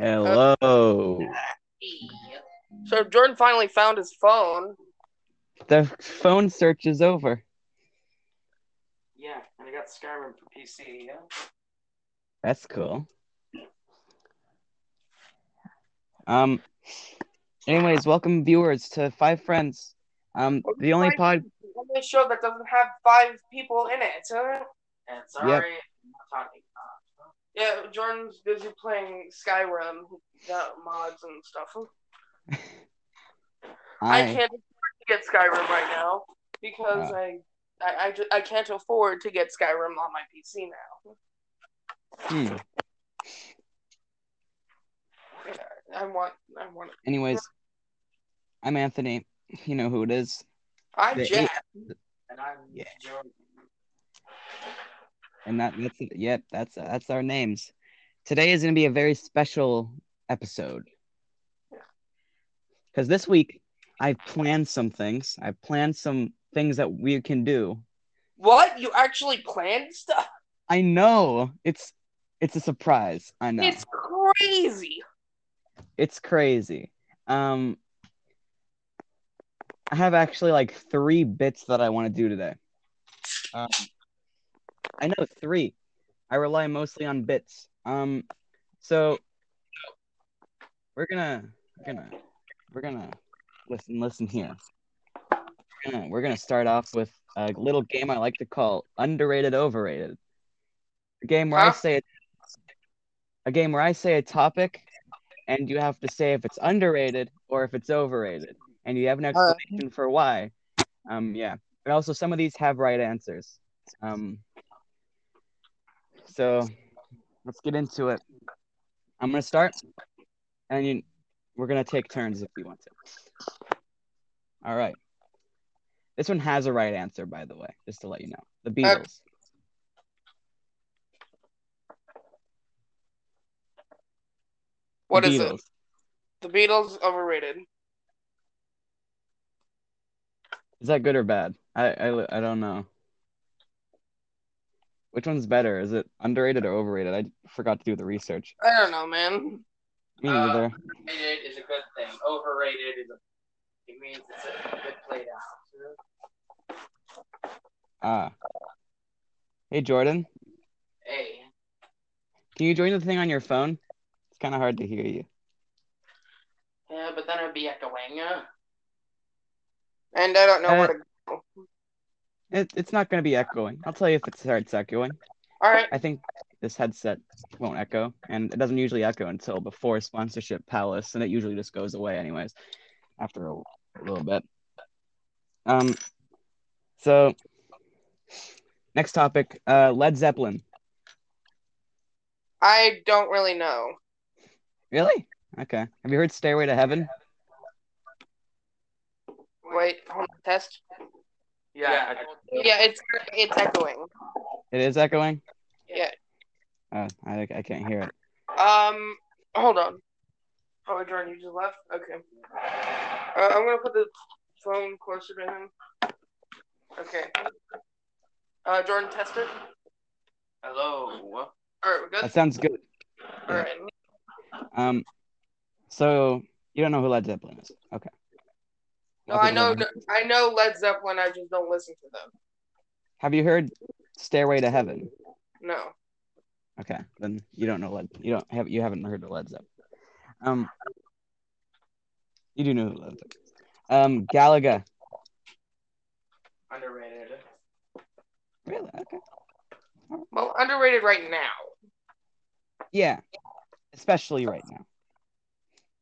Hello. So Jordan finally found his phone. The phone search is over. Yeah, and I got Skyrim for PC. Yeah. That's cool. Um. Anyways, welcome viewers to Five Friends. Um, the only pod. Only show that doesn't have five people in it. Huh? And sorry, Yep. I'm not talking. Uh, Yeah, Jordan's busy playing Skyrim, got mods and stuff. I, I can't afford to get Skyrim right now because Ah. I, I, I, I can't afford to get Skyrim on my PC now. hmm. I want, I want. Anyways, I'm Anthony. You know who it is. I The Jack. and I'm Yeah. Jordan. And that, that's it. Yep, that's that's our names. Today is going to be a very special episode. Because this week I've planned some things. I've planned some things that we can do. What? You actually planned stuff? I know it's it's a surprise. I know It's crazy. it's crazy. Um, I have actually like three bits that I want to do today. Um, I know three. I rely mostly on bits. Um, so we're gonna, we're gonna, we're gonna listen. Listen here. We're gonna, we're gonna start off with a little game I like to call underrated, overrated. A game where I Huh? say a game where I say a topic, and you have to say if it's underrated or if it's overrated, and you have an Uh, explanation for why. Um, yeah, and also some of these have right answers. Um, so let's get into it. I'm gonna start, and you, we're gonna take turns if you want to. All right. This one has a right answer, by the way, just to let you know. The Beatles. What the is Beatles. it? The Beatles overrated. Is that good or bad? I, I, I don't know. Which one's better? Is it underrated or overrated? I forgot to do the research. I don't know, man. Me Uh, neither. Overrated is a good thing. Overrated is a. It means it's a good played out. Ah. Hey Jordan, Hey, can you join the thing on your phone? It's kind of hard to hear you. yeah, but then it'd be echoing. Uh, And I don't know Uh, where to go. It, it's not going to be echoing. I'll tell you if it starts echoing. All right. I think this headset won't echo, and it doesn't usually echo until before sponsorship palace, and it usually just goes away anyways after a, a little bit. Um, so next topic, uh, Led Zeppelin. I don't really know. Really? Okay. Have you heard Stairway to Heaven? Wait, hold on, test. Yeah. Yeah, it's it's echoing. It is echoing. Yeah. Oh, I I can't hear it. Um, hold on. Oh, Jordan, you just left. Okay. Uh, I'm gonna put the phone closer to him. Okay. Uh, Jordan, test it. Hello. All right, we're That good. sounds good. All right. Um, so you don't know who Led Zeppelin is? Okay. No, I know. I know Led Zeppelin. I just don't listen to them. Have you heard Stairway to Heaven? No. Okay, then you don't know Led. You don't have. You haven't heard of Led Zeppelin. Um, you do know who Led Zeppelin. Um, Galaga. Underrated. Really? Okay. Well, underrated right now. Yeah, especially right now.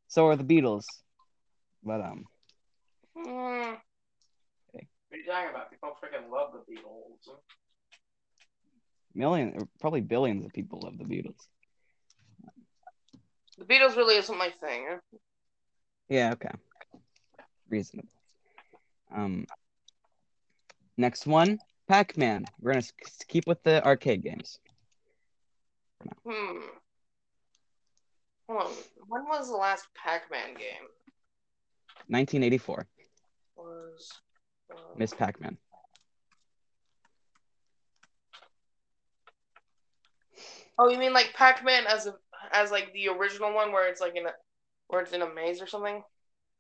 So are the Beatles, but um, are you talking about? People freaking love the Beatles. million, or probably billions of people love the Beatles. The Beatles really isn't my thing. Yeah. Okay. Reasonable. Um. Next one, Pac-Man. We're gonna keep with the arcade games. Hmm. Hold on. When was the last Pac-Man game? 1984. Was Miss Pac-Man. Oh, you mean like Pac-Man as a as like the original one where it's like in a where it's in a maze or something?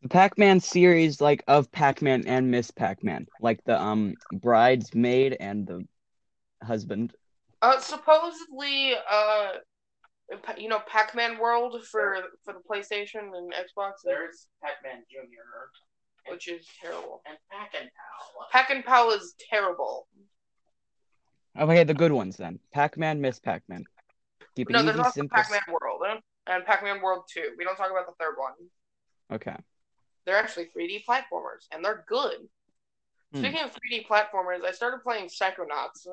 The Pac-Man series, like of Pac-Man and Miss Pac-Man, like the um bridesmaid and the husband. Uh, supposedly, uh, you know, Pac-Man World for for the PlayStation and Xbox, There's Pac-Man Junior which is terrible. and Pac and Pal. Pac and Pal is terrible. Okay, the good ones then. Pac-Man, Miss Pac-Man. Keep it No, easy, there's also. Pac-Man World eh? and Pac-Man World Two. We don't talk about the third one. Okay. They're actually 3D platformers, and they're good. Hmm. Speaking of 3D platformers, I started playing Psychonauts.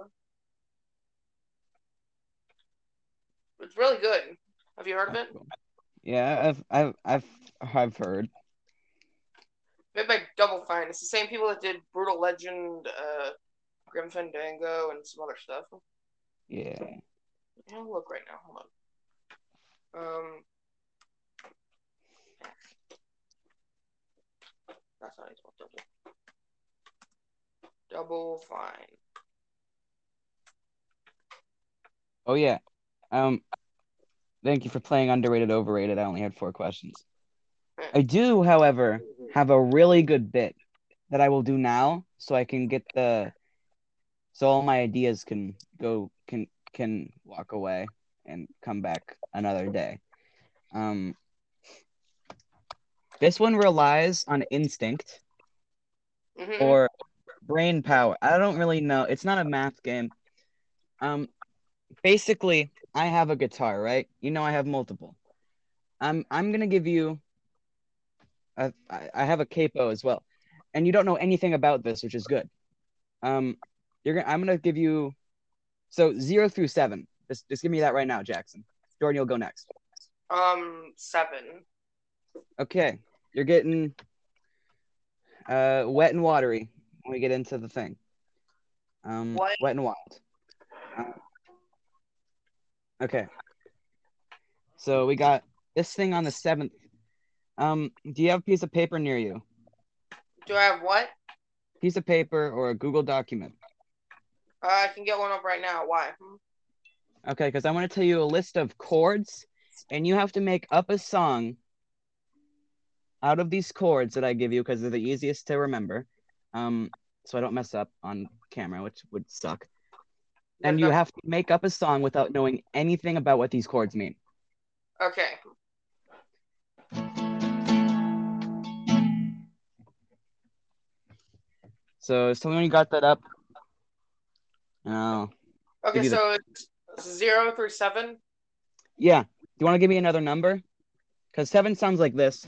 It's really good. Have you heard of it? Yeah, I've I've I've I've heard. Made by Double Fine. It's the same people that did Brutal Legend, uh, Grim Fandango, and some other stuff. Yeah. I'll look right now. Hold on. Um, that's not spelled double. Double Fine. Oh yeah. Um thank you for playing underrated overrated. I only had four questions. I do, however, have a really good bit that I will do now so I can get the so all my ideas can go can can walk away and come back another day. Um this one relies on instinct Mhm. or brain power. I don't really know. It's not a math game. Um, basically, I have a guitar, right? You know, I have multiple. I'm I'm gonna give you. I I have a capo as well, and you don't know anything about this, which is good. Um, you're gonna. I'm gonna give you. So zero through seven. Just just give me that right now, Jackson. Jordan, you'll go next. Um, seven. Okay, you're getting uh wet and watery when we get into the thing. Um, What? wet and wild. Um, okay. So we got this thing on the seventh. Um, do you have a piece of paper near you? Do I have what? Piece of paper or a Google document? Uh, I can get one up right now. Why? Okay, because I want to tell you a list of chords, and you have to make up a song out of these chords that I give you because they're the easiest to remember. Um, so I don't mess up on camera, which would suck. And you have to make up a song without knowing anything about what these chords mean. Okay. So tell me when you got that up. Oh, Okay, you the- so it's zero through seven. yeah. Do you want to give me another number? Because seven sounds like this.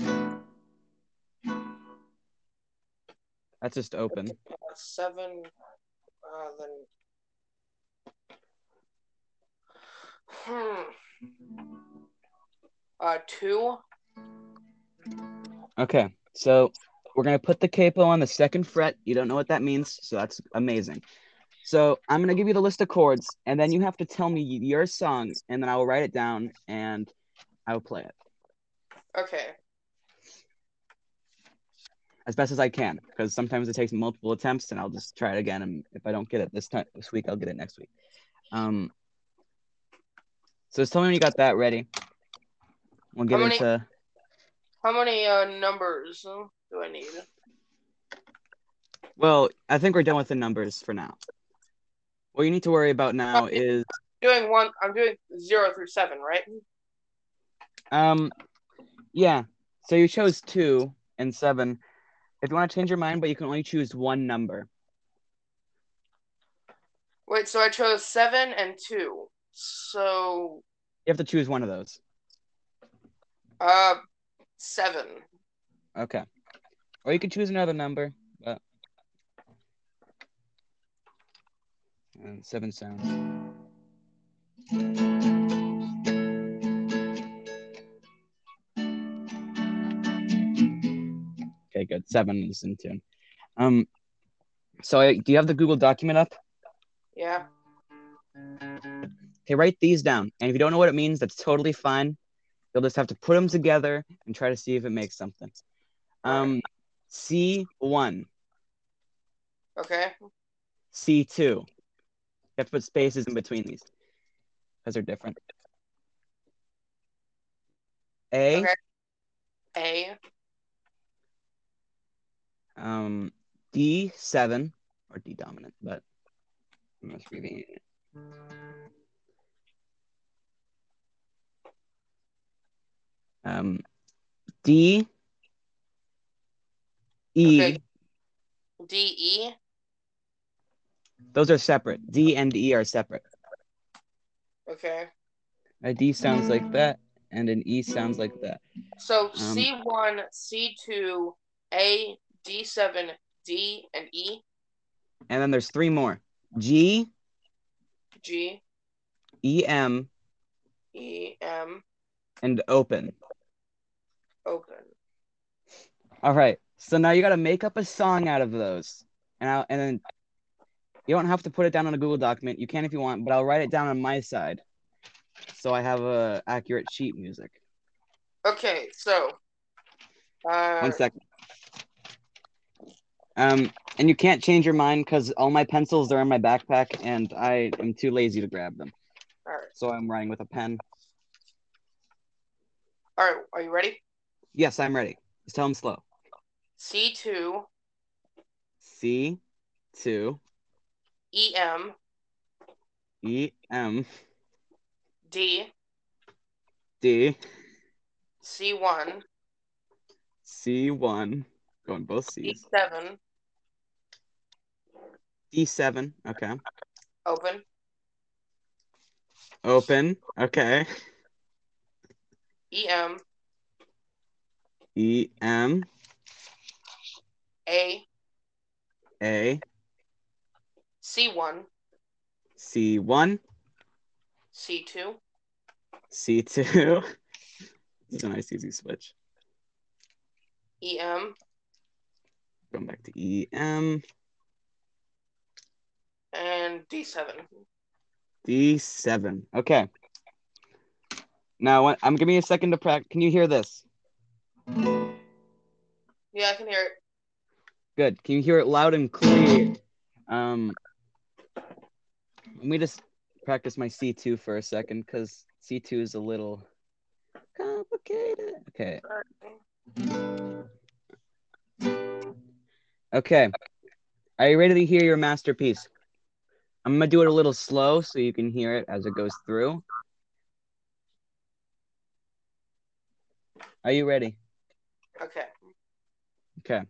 That's just open. Uh, seven. Uh, then. Hmm. Uh, two. Okay, so we're gonna put the capo on the second fret. You don't know what that means, so that's amazing. So I'm gonna give you the list of chords, and then you have to tell me your song, and then I will write it down and I will play it Okay. as best as I can, because sometimes it takes multiple attempts, and I'll just try it again. And if I don't get it this time this week, I'll get it next week. Um. So just tell me when you got that ready. We'll get How many- into. How many uh numbers do I need? Well, I think we're done with the numbers for now. What you need to worry about now is Doing one. I'm doing zero through seven, right? Um, yeah. So you chose two and seven. If you want to change your mind, but you can only choose one number. Wait, so I chose seven and two. So, You have to choose one of those. uh, seven. Okay. Or you could choose another number, but and seven sounds. Okay, good. Seven is in tune. Um, so I, do you have the Google document up? Yeah. Okay, write these down. And if you don't know what it means, that's totally fine. You'll just have to put them together and try to see if it makes something. Um, C1, Okay. C2. You have to put spaces in between these because they're different. A, Okay. A, um, D7 or D dominant, but I'm just reading it. Um, D, E, Okay. D, E. those are separate. D and E are separate. Okay. A D sounds like that, and an E sounds like that. So Um, C1, C2, A, D7, D, and E, And then there's three more G, G, E, M, E, M, and open. open. All right. So now you got to make up a song out of those. And, I'll, and then you don't have to put it down on a Google document. You can if you want, but I'll write it down on my side. So I have a accurate sheet music. Okay, so. Uh, One second. Um, and you can't change your mind because all my pencils are in my backpack, and I am too lazy to grab them. Alright. So I'm writing with a pen. Alright, are you ready? Yes, I'm ready. Just tell them slow. C2, C, two, EM, E, M, D, D, C1, C, one. Going both C's. D7, D7. Okay. open, Open. Okay. EM, E, M, A, A, C1, C1, C2, C2. It's a nice easy switch. EM, Going back to E, M, and D7. D7. Okay. Now, I'm giving you a second to practice. Can you hear this? Yeah, I can hear it. Good. Can you hear it loud and clear? Um, let me just practice my C2 for a second because C2 is a little complicated. Okay. Okay. Are you ready to hear your masterpiece? I'm gonna do it a little slow so you can hear it as it goes through. Are you ready? Okay. Okay.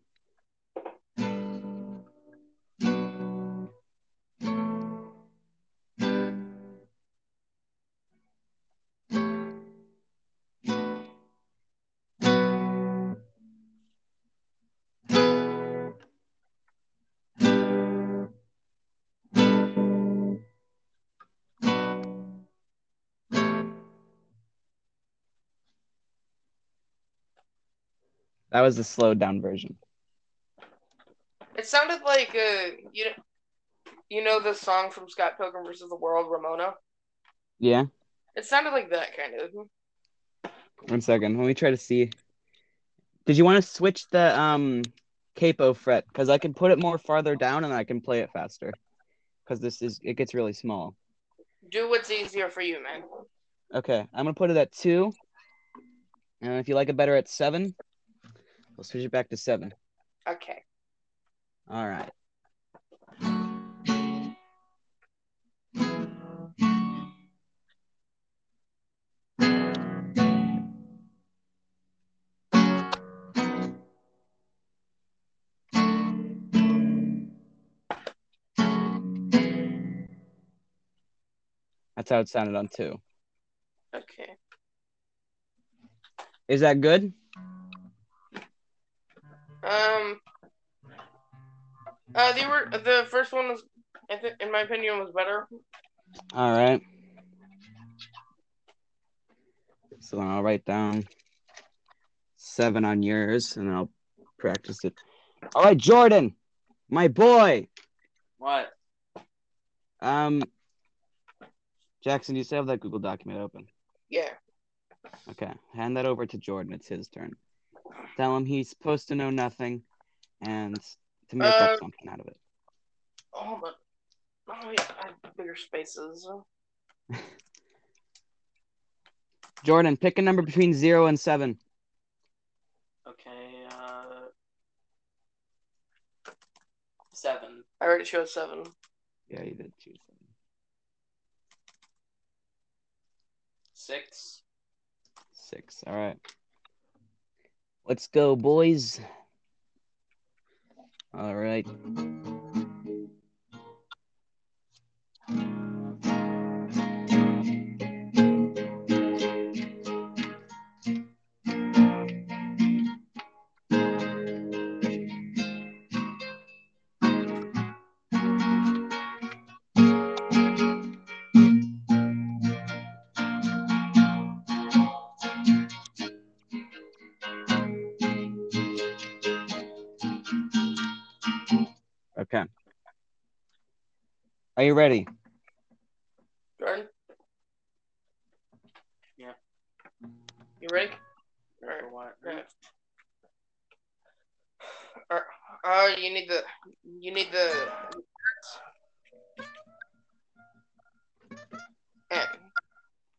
That was the slowed down version. It sounded like uh, you know, you know the song from Scott Pilgrim versus the World, Ramona. Yeah. It sounded like that kind of. One second. Let me try to see. Did you want to switch the um capo fret? Because I can put it more farther down and I can play it faster. Because this is it gets really small. Do what's easier for you, man. Okay, I'm gonna put it at two. And if you like it better at seven, we'll switch it back to seven. Okay. All right. That's how it sounded on two. Okay. Is that good? Um. Uh, they were the first one was, I in my opinion, was better. All right. So then I'll write down seven on yours and I'll practice it. All right, Jordan, my boy. What? Um, Jackson, you still have that Google document open? Yeah. Okay, hand that over to Jordan. It's his turn. Tell him he's supposed to know nothing and to make Uh, up something out of it. Hold on. Oh yeah, I have bigger spaces. Jordan, pick a number between zero and seven. Okay. Uh, seven. I already showed seven. Yeah, you did choose seven. Six. Six. All right. Let's go, boys. All right. Are you ready? Jordan? Yeah. You ready? All right. For what? Right. Alright, Uh, you need the you need the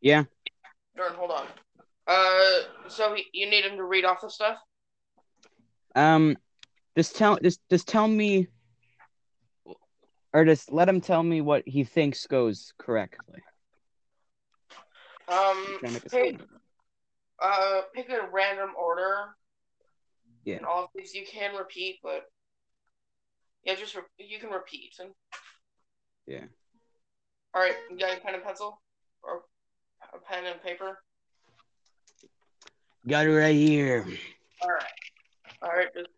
Yeah. Jordan, hold on. Uh, so you need him to read off the stuff. Um, just tell just just tell me, or just let him tell me what he thinks goes correctly. Um, Trying to make a pick, uh, pick a random order. Yeah. And all of these you can repeat, but yeah, just re- you can repeat. And... Yeah. All right, you got a pen and pencil, or a pen and paper? Got it right here. All right. All right, just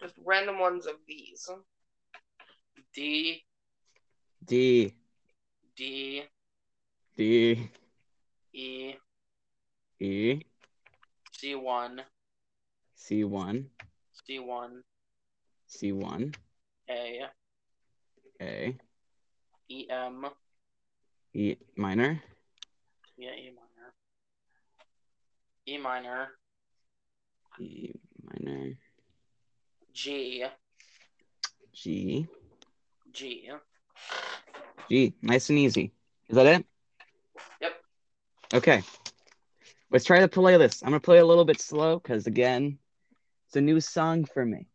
just random ones of these. D. D D. D E. E C one. C one C one. C one A. A E M. E minor Yeah, E minor. E minor. E minor G. G G. Yeah. G. Nice and easy. Is that it? Yep. Okay. Let's try to play this. I'm gonna play a little bit slow because again, it's a new song for me.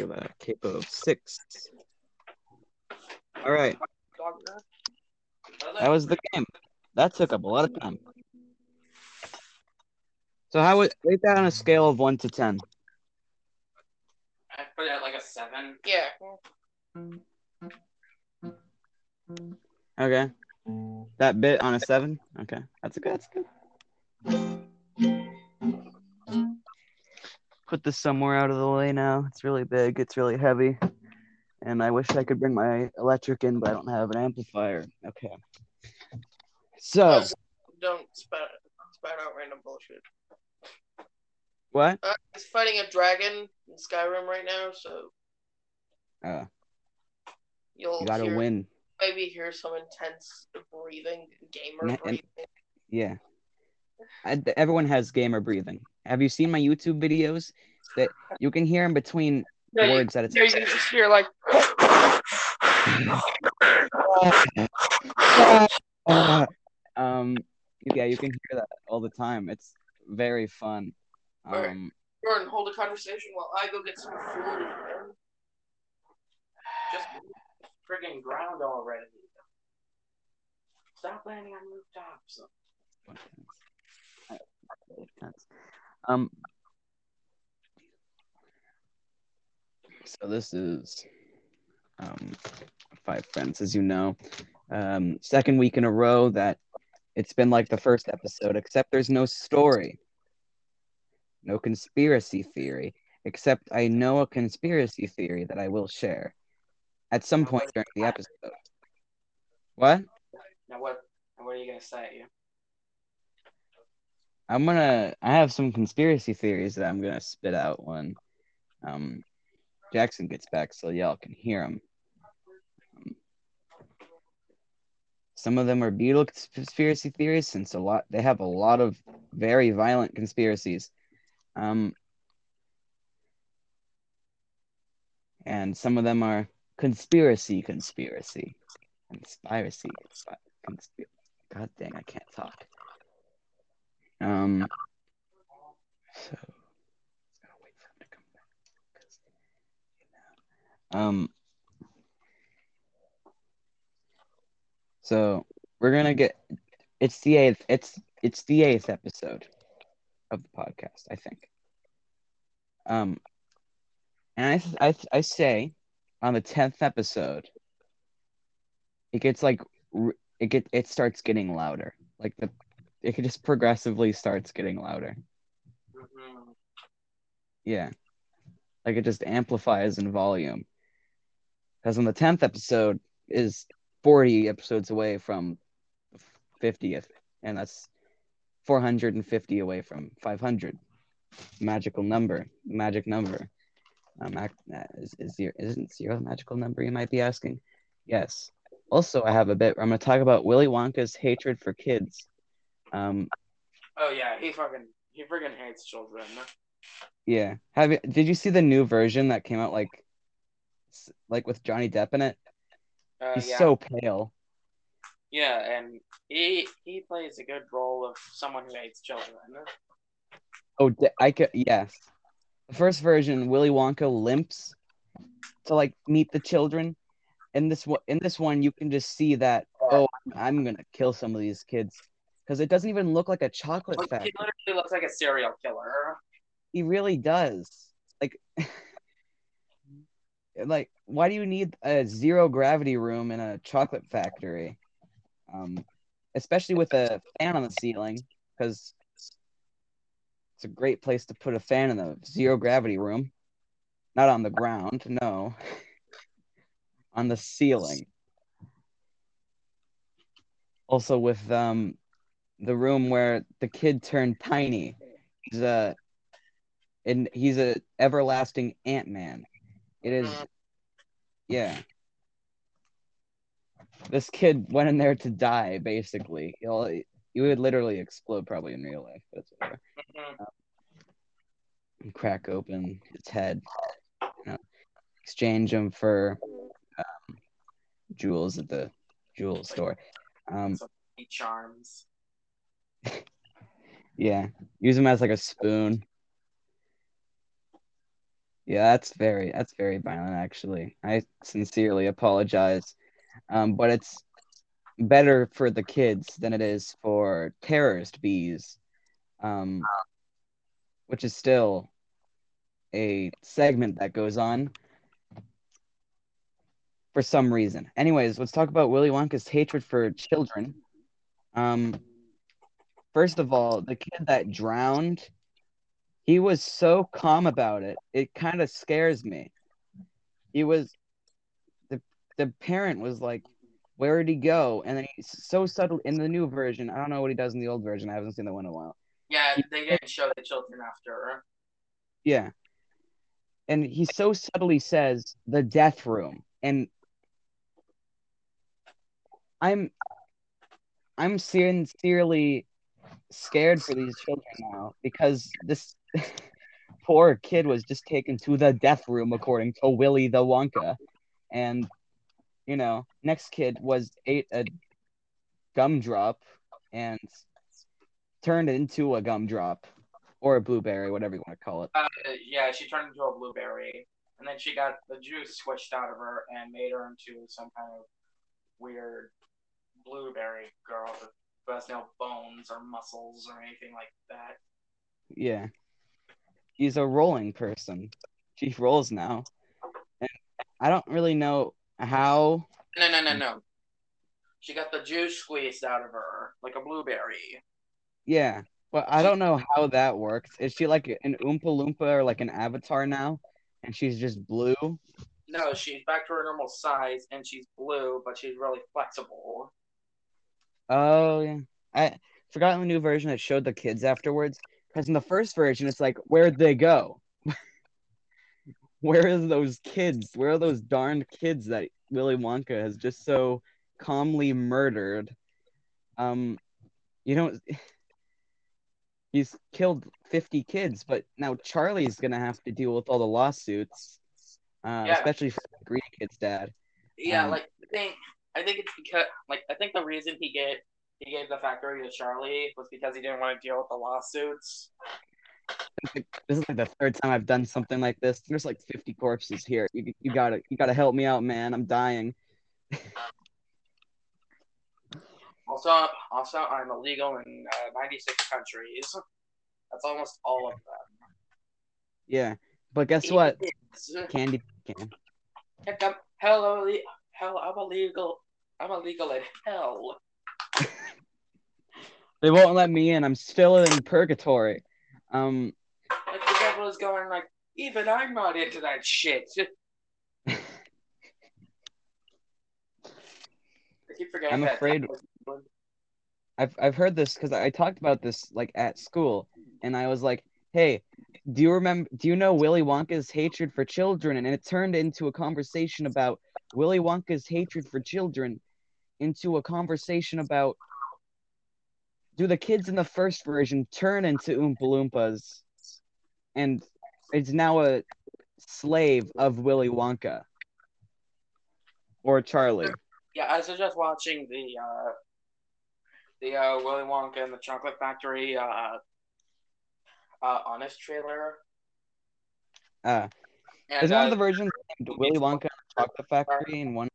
Give that a capo of six. All right, that was the game. That took up a lot of time. So how would rate that on a scale of one to ten? I put it at like a seven. Yeah. Okay. That bit on a seven? Okay. That's a good that's good. Put this somewhere out of the way now. It's really big, it's really heavy. And I wish I could bring my electric in, but I don't have an amplifier. Okay. So Don't spout, spout out random bullshit. what? Uh, he's fighting a dragon in Skyrim right now, so Uh you'll you gotta hear, win. maybe hear some intense breathing, gamer And- and- Yeah. I, everyone has gamer breathing. Have you seen my YouTube videos? That you can hear in between you- words that it's Yeah, you just hear like. um yeah you can hear that all the time it's very fun um Jordan, hold a conversation while I go get some food. Just friggin' ground already. Stop landing on rooftops. Um so this is um five friends as you know um second week in a row that it's been like the first episode except there's no story no conspiracy theory except i know a conspiracy theory that i will share at some point during the episode what Now what? Now what are you gonna say? I'm gonna. I have some conspiracy theories that I'm gonna spit out when um Jackson gets back, so y'all can hear him. Um, some of them are Beatle conspiracy theories, since a lot they have a lot of very violent conspiracies. Um, and some of them are conspiracy, conspiracy, conspiracy, conspiracy. God dang, I can't talk. Um, so just gotta wait for him to come back. 'cause, you know. Um, so we're gonna get. It's the eighth. It's it's the eighth episode of the podcast, I think. Um, and I I I say on the tenth episode, it gets like it get it starts getting louder. Like the it just progressively starts getting louder. Mhm. Yeah. Like it just amplifies in volume. Because on the 10th episode is 40 episodes away from 50th. And that's 450 away from 500. Magical number. Magic number. Um, uh, is, is zero, isn't zero a magical number, you might be asking? Yes. Also, I have a bit where I'm going to talk about Willy Wonka's hatred for kids. Um, Oh yeah, he fucking he friggin' hates children. Yeah. Have you, did you see the new version that came out like like with Johnny Depp in it? Uh, He's yeah, so pale. yeah, and he he plays a good role of someone who hates children. Oh, I could yes. The first version, Willy Wonka limps to like meet the children. In this one, in this one, you can just see that. Oh, I'm gonna kill some of these kids because it doesn't even look like a chocolate Like, factory. he literally looks like a serial killer. He really does. Like, like, why do you need a zero gravity room in a chocolate factory? Um, especially with a fan on the ceiling, because it's a great place to put a fan in the zero gravity room. Not on the ground, no. on the ceiling. Also with um the room where the kid turned tiny. He's a and he's a everlasting Ant Man. It is yeah. This kid went in there to die, basically. He'll he would literally explode probably in real life, it's whatever. Mhm. Crack open its head. You know, exchange him for um, jewels at the jewel store. Um, charms. Yeah, use them as like a spoon. Yeah, that's very that's very violent actually. I sincerely apologize. Um, but it's better for the kids than it is for terrorist bees. Um, which is still a segment that goes on for some reason. Anyways, let's talk about Willy Wonka's hatred for children. Um, First of all, the kid that drowned, he was so calm about it. It kind of scares me. He was the the parent was like, "Where did he go?" And then he's so subtle in the new version. I don't know what he does in the old version. I haven't seen the one in a while. Yeah, they didn't show the children after. Yeah. And he so subtly says the death room. And I'm I'm sincerely scared for these children now because this poor kid was just taken to the death room according to Willy the Wonka. And you know, next kid was ate a gumdrop and turned into a gumdrop or a blueberry, whatever you want to call it. Uh, yeah, she turned into a blueberry, and then she got the juice squished out of her and made her into some kind of weird blueberry girl who has no bones or muscles or anything like that. Yeah. He's a rolling person. She rolls now. And I don't really know how. No, no, no, no. She got the juice squeezed out of her like a blueberry. Yeah. Well, I don't know how that works. Is she like an Oompa Loompa or like an avatar now? And she's just blue? No, she's back to her normal size and she's blue, but she's really flexible. Oh yeah, I forgot the new version it showed the kids afterwards. Because in the first version, it's like, where'd they go? Where are those kids? Where are those darned kids that Willy Wonka has just so calmly murdered? Um, you know, he's killed fifty kids, but now Charlie's gonna have to deal with all the lawsuits, uh, Yeah. especially for the greedy kid's dad. Yeah, Um, like think I think it's because like I think the reason he get he gave the factory to Charlie was because he didn't want to deal with the lawsuits. This is like the third time I've done something like this. There's like 50 corpses here. You, you gotta you gotta help me out, man. I'm dying. Also, also I'm illegal in uh, 96 countries. That's almost all of them. Yeah, but guess what? Candy can. I'm hell, I'm illegal. I'm illegal in hell. They won't let me in. I'm still in purgatory. Um, Like the devil is going like, even I'm not into that shit. I keep forgetting I'm that afraid- I've I've heard this because I talked about this like at school, and I was like, "Hey, do you remember? Do you know Willy Wonka's hatred for children?" And it turned into a conversation about Willy Wonka's hatred for children, into a conversation about do the kids in the first version turn into Oompa Loompas, and it's now a slave of Willy Wonka or Charlie. Yeah, I suggest watching the uh, the uh, Willy Wonka and the Chocolate Factory uh, uh, honest trailer. Uh, And is one uh, of the versions named Willy Wonka Chocolate Factory and one?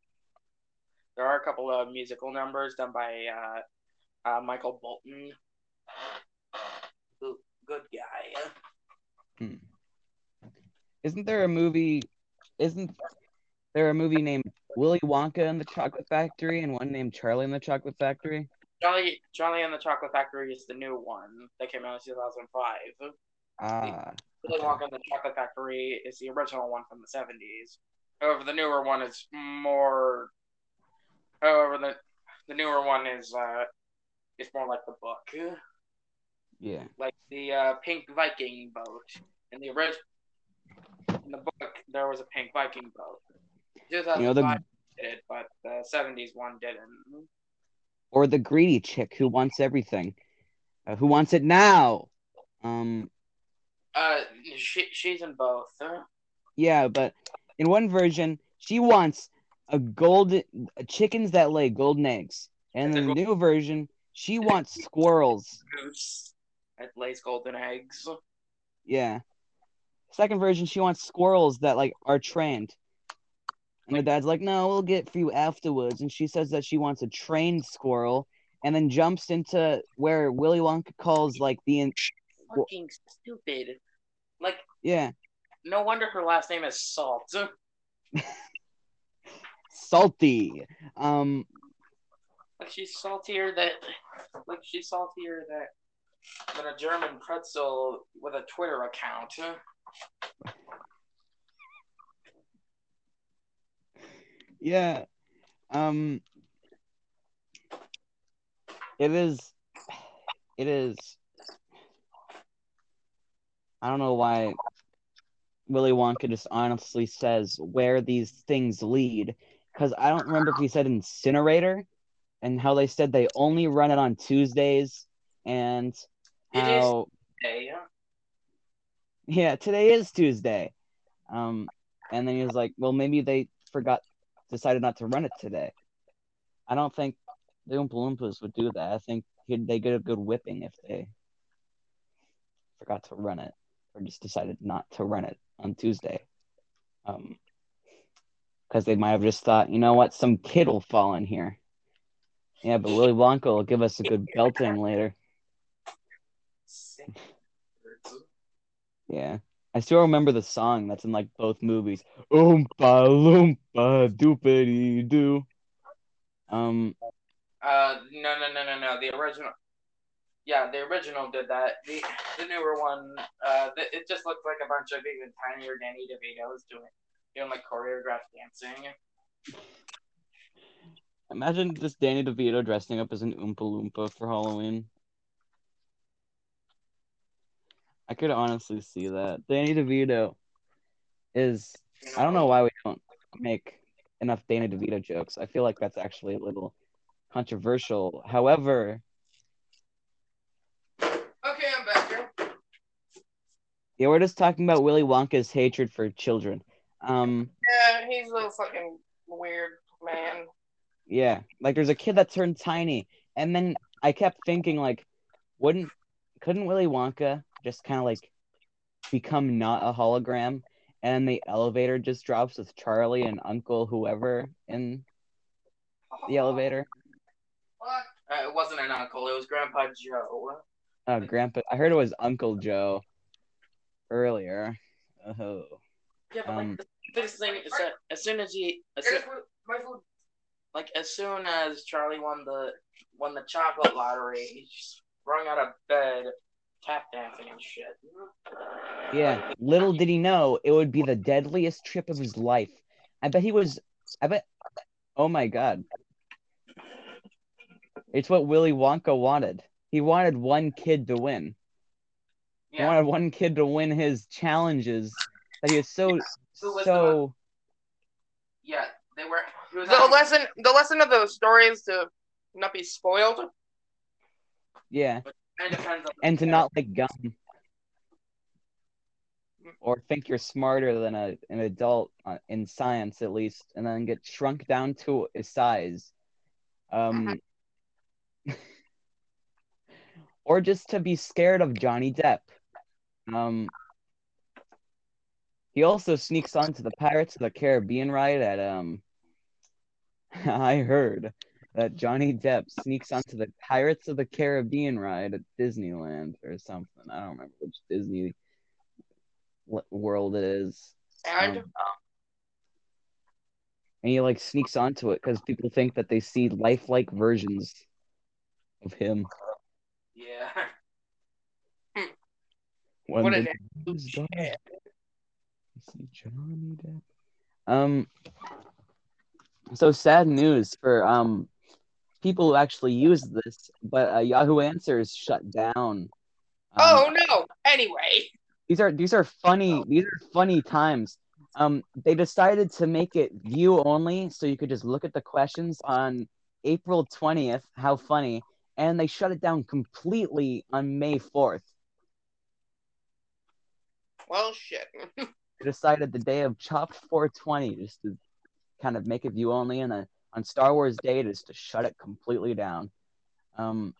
there are a couple of musical numbers done by uh, uh, Michael Bolton. Good, good guy. Isn't there a movie? Isn't there a movie named Willy Wonka and the Chocolate Factory and one named Charlie and the Chocolate Factory? Charlie, Charlie and the Chocolate Factory is the new one that came out in 2005. Ah, Willy Wonka and the Chocolate Factory is the original one from the 70s. However, the newer one is more. However, the the newer one is uh, it's more like the book, yeah. like the uh, pink Viking boat. In the original, in the book, there was a pink Viking boat. 2005 You know the did but the 70s one didn't. or the greedy chick who wants everything, uh, who wants it now. Um, Uh, she she's in both. yeah, but in one version she wants a golden chickens that lay golden eggs, and in the new version she wants squirrels. Goose that lays golden eggs. Yeah. Second version, she wants squirrels that like are trained. And her dad's like, "No, we'll get for you afterwards." And she says that she wants a trained squirrel, and then jumps into where Willy Wonka calls like the in- Fucking stupid. Like, yeah no wonder her last name is Salt. salty. Um, Like she's saltier that, like she's saltier that than a German pretzel with a Twitter account. yeah. Um, it is. It is. I don't know why Willy Wonka just honestly says where these things lead, because I don't remember if he said incinerator, and how they said they only run it on Tuesdays, and how Hey, yeah today is Tuesday, um, and then he was like, well maybe they forgot, decided not to run it today. I don't think the Oompa Loompas would do that. I think he'd, they get a good whipping if they forgot to run it or just decided not to run it on Tuesday. Um, because they might have just thought, you know what, some kid will fall in here. Yeah, but Willy Wonka will give us a good belting later. Yeah. I still remember the song that's in like both movies. Oompa loompa doopity doo. Um, Uh, no, no, no, no, no. The original. Yeah, the original did that. The the newer one, uh, th- it just looked like a bunch of even tinier Danny DeVito's doing doing like choreographed dancing. Imagine just Danny DeVito dressing up as an Oompa Loompa for Halloween. I could honestly see that. Danny DeVito is. I don't know why we don't make enough Danny DeVito jokes. I feel like that's actually a little controversial. However, Okay, I'm back here. Yeah, we're just talking about Willy Wonka's hatred for children. Um, Yeah, he's a fucking weird man. yeah, like there's a kid that turned tiny, and then I kept thinking like, wouldn't couldn't Willy Wonka just kind of like become not a hologram, and the elevator just drops with Charlie and Uncle whoever in the elevator? What? Uh, it wasn't an uncle. It was Grandpa Joe. Oh, Grandpa, I heard it was Uncle Joe earlier. Oh, Yeah, but Um, like the biggest thing is that as soon as he, as soon, my food. like as soon as Charlie won the won the chocolate lottery, he just sprung out of bed, tap dancing and shit. yeah. Little did he know it would be the deadliest trip of his life. I bet he was. I bet. Oh my god. It's what Willy Wonka wanted. He wanted one kid to win. He Yeah. wanted one kid to win his challenges that he was so Who was so Yeah, they were. Was The having- lesson, the lesson of the story is to not be spoiled. yeah, It depends on and to not like gum or think you're smarter than a an adult uh, in science at least, and then get shrunk down to a size. Um, or just to be scared of Johnny Depp. Um, he also sneaks onto the Pirates of the Caribbean ride at um. I heard that Johnny Depp sneaks onto the Pirates of the Caribbean ride at Disneyland or something. I don't remember which Disney world it is. And Um, and he like sneaks onto it because people think that they see lifelike versions of him. Yeah. When What an lose God, see Johnny Depp. Um. So sad news for um people who actually use this, but uh, Yahoo Answers shut down. Um, oh no. Anyway, these are these are funny these are funny times um they decided to make it view only so you could just look at the questions on april 20th how funny and they shut it down completely on may 4th well, shit. decided the day of chopped 420 just to kind of make it view only and then on star wars day just to shut it completely down. Um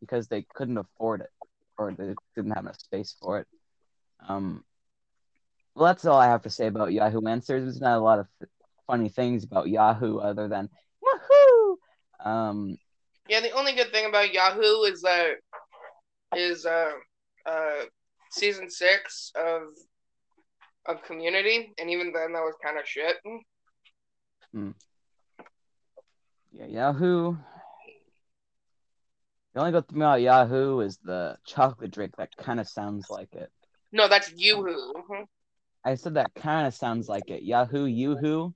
because they couldn't afford it or they didn't have enough space for it. Um well that's all i have to say about yahoo answers. There's not a lot of f- funny things about yahoo other than yahoo! Um Yeah, the only good thing about Yahoo is that is uh uh season six of of Community, and even then that was kind of shit. yeah yahoo the only good thing about yahoo is the chocolate drink that kind of sounds like it No, that's Yoo-hoo. Mhm. I said that kind of sounds like it. Yahoo, Yoo-hoo.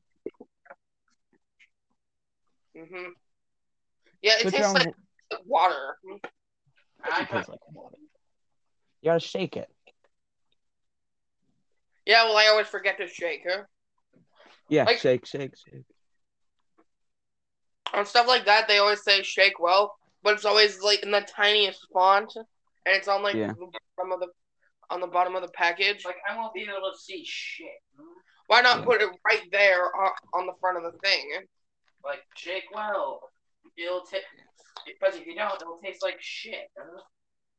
Mhm. Yeah, it tastes like water. It tastes like water. You gotta shake it. Yeah, well, I always forget to shake her. Yeah, Like- shake, shake, shake. On stuff like that, they always say shake well, but it's always like in the tiniest font, and it's on like Yeah. the bottom of the on the bottom of the package. like I won't be able to see shit. Why not Yeah. put it right there on, on the front of the thing? Like shake well. It'll taste. But if you don't, it'll taste like shit.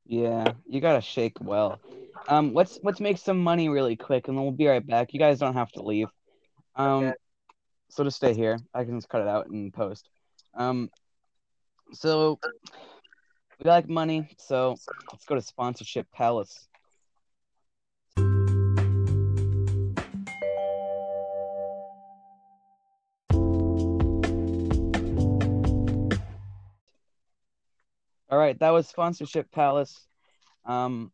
Yeah, you gotta shake well. Um, let's let's make some money really quick, and then we'll be right back. You guys don't have to leave. Um, Okay. so just stay here. I can just cut it out and post. Um, so we like money, so let's go to sponsorship palace. All right, that was sponsorship palace. Um,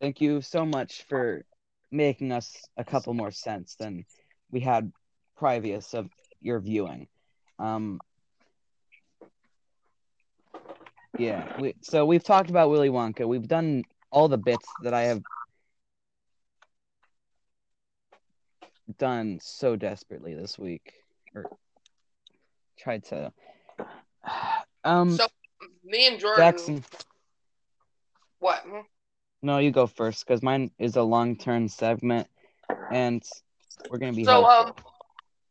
thank you so much for making us a couple more cents than we had previous of your viewing. Um, Yeah. We, so we've talked about Willy Wonka. We've done all the bits that I have done so desperately this week, or tried to. Um, So me and Jordan. Jackson. What? No, you go first because mine is a long-term segment, and we're gonna be. So helpful. um,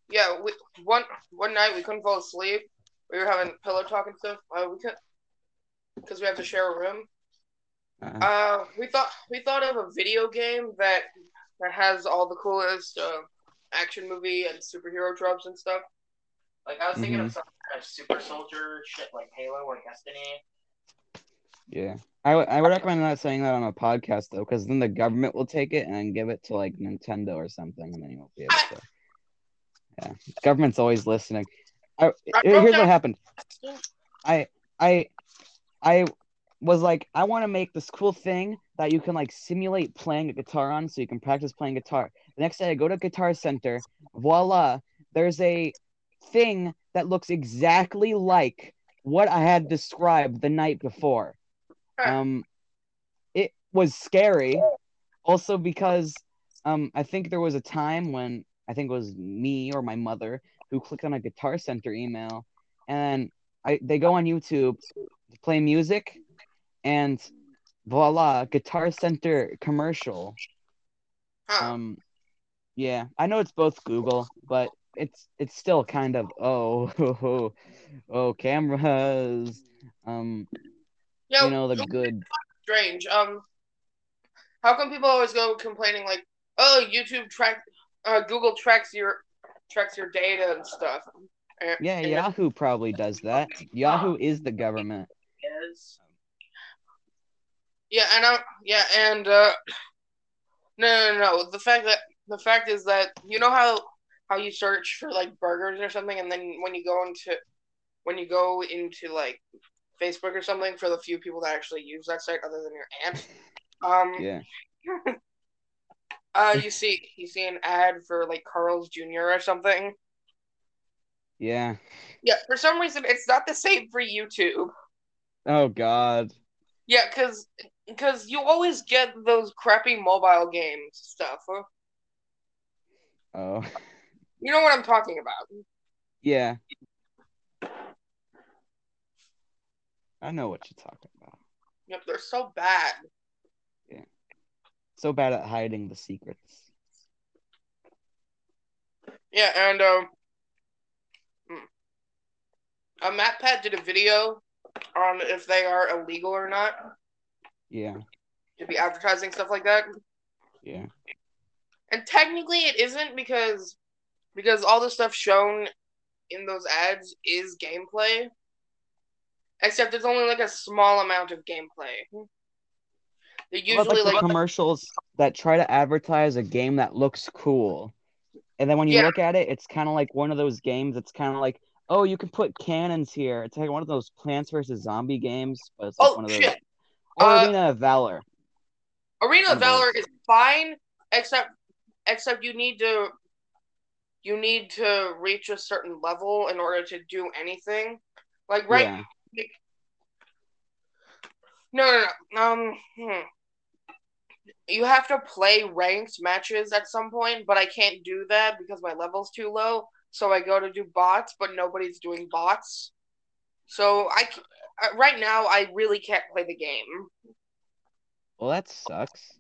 yeah, we, one one night we couldn't fall asleep. We were having pillow talk and stuff. Uh, we couldn't because we have to share a room. Uh, Uh, we thought we thought of a video game that that has all the coolest uh, action movie and superhero tropes and stuff. Like I was thinking Mhm. of some kind of super soldier shit like Halo or Destiny. yeah, I would I would recommend not saying that on a podcast though, because then the government will take it and give it to like Nintendo or something, and then you won't be able to. Yeah, government's always listening. I, I here's what happened. I I I was like, I want to make this cool thing that you can like simulate playing a guitar on, so you can practice playing guitar. The next day, I go to Guitar Center. Voila! There's a thing that looks exactly like what I had described the night before. Um, it was scary, also because um, I think there was a time when I think it was me or my mother who clicked on a Guitar Center email, and I they go on YouTube to play music, and voila, Guitar Center commercial. Um, yeah, I know it's both Google, but it's it's still kind of oh oh, oh cameras. Um, you know the good. strange. Um, how come people always go complaining like, "Oh, YouTube track, uh, Google tracks your tracks your data and stuff." And- Yeah, and- Yahoo probably does that. Yahoo is the government. Is Yeah, and I, yeah, and uh, no, no, no. The fact that the fact is that you know how how you search for like burgers or something, and then when you go into when you go into like Facebook or something for the few people that actually use that site other than your aunt, um, Yeah. uh, you see you see an ad for like Carl's Jr. or something. Yeah. Yeah, for some reason it's not the same for YouTube. Oh God. Yeah, cause because you always get those crappy mobile games stuff. huh? Oh. You know what I'm talking about. Yeah. I know what you're talking about. Yep, they're so bad. Yeah. So bad at hiding the secrets. Yeah, and um, hmm. uh, MatPat did a video on if they are illegal or not Yeah. to be advertising stuff like that. Yeah. And technically, it isn't because because all the stuff shown in those ads is gameplay. Except there's only like a small amount of gameplay. They How about, usually like, like commercials that try to advertise a game that looks cool, and then when you Yeah. look at it, it's kind of like one of those games. It's kind of like, oh, you can put cannons here. It's like one of those Plants vs Zombie games, but it's like oh one of those. shit. Or Uh, Arena of Valor. Arena of Valor is fine, except except you need to you need to reach a certain level in order to do anything. Like right Yeah. no no no um hmm. you have to play ranked matches at some point, but I can't do that because my level's too low. So I go to do bots, but nobody's doing bots. So I uh, right now I really can't play the game. Well, that sucks.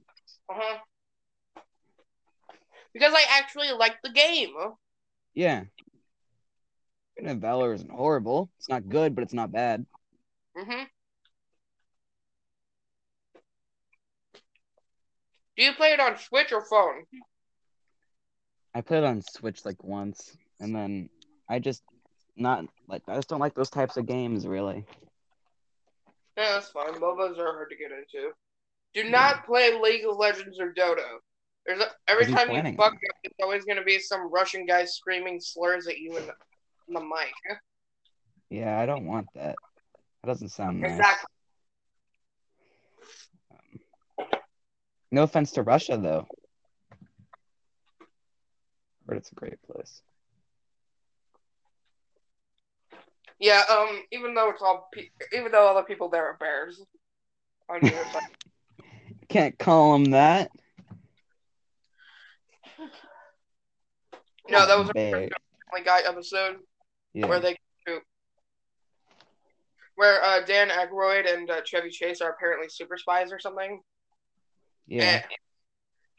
Uh-huh. Because I actually like the game. Yeah. Of Valor isn't horrible. It's not good, but it's not bad. Mm-hmm. Do you play it on Switch or phone? I played it on Switch like once, and then I just not like I just don't like those types of games really. Yeah, that's fine. MOBAs are hard to get into. Do not play League of Legends or Dota. There's a, every time you fuck up, it's always gonna be some Russian guy screaming slurs at you in the, in the mic. Yeah, I don't want that. That doesn't sound nice. Exactly. No offense to Russia though. But it's a great place. Yeah, um, even though it's all, pe- even though other people there are bears. The side. Can't call them that. No, that was a. Family Guy episode Yeah. where they go where uh, Dan Aykroyd and uh, Chevy Chase are apparently super spies or something. yeah.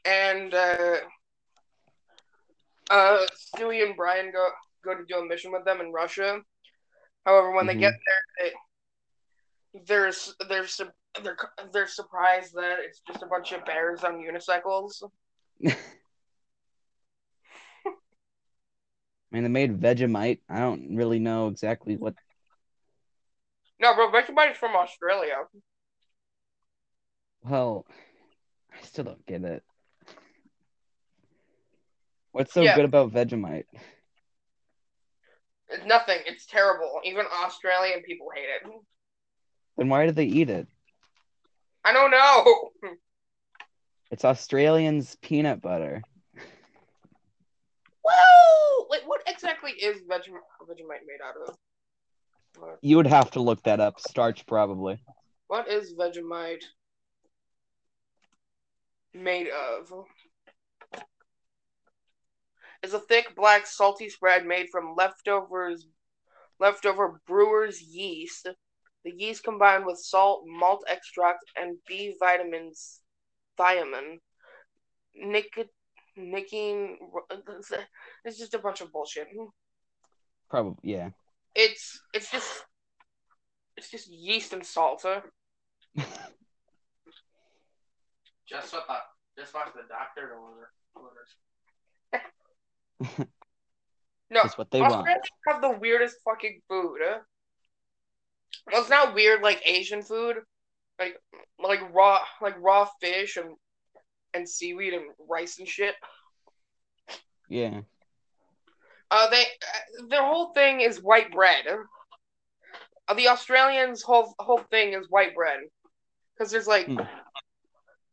And, and uh, uh, Stewie and Brian go go to do a mission with them in Russia. However, when they Mhm. get there, they, there's there's su- they're they're surprised that it's just a bunch of bears on unicycles. I mean, they made Vegemite. I don't really know exactly what. No, bro, Vegemite is from Australia. Well, I still don't get it. What's so Yeah. good about Vegemite? It's nothing. It's terrible. Even Australian people hate it. Then why do they eat it? I don't know. It's Australians' peanut butter. Well, like, what exactly is Vegemite, Vegemite made out of? What- You would have to look that up. Starch, probably. What is Vegemite made of? It's a thick, black, salty spread made from leftovers, leftover brewer's yeast. The yeast combined with salt, malt extract, and B vitamins, thiamine, nic- nicotine. It's just a bunch of bullshit. Probably, yeah. It's it's just it's just yeast and salt. Huh? Just what the just what the doctor order- orders. No, That's what they want. Australians have the weirdest fucking food. Huh? Well, it's not weird like Asian food, like like raw like raw fish and and seaweed and rice and shit. Yeah. Uh, they uh, their whole thing is white bread. Uh, the Australians' whole whole thing is white bread, because there's like Hmm.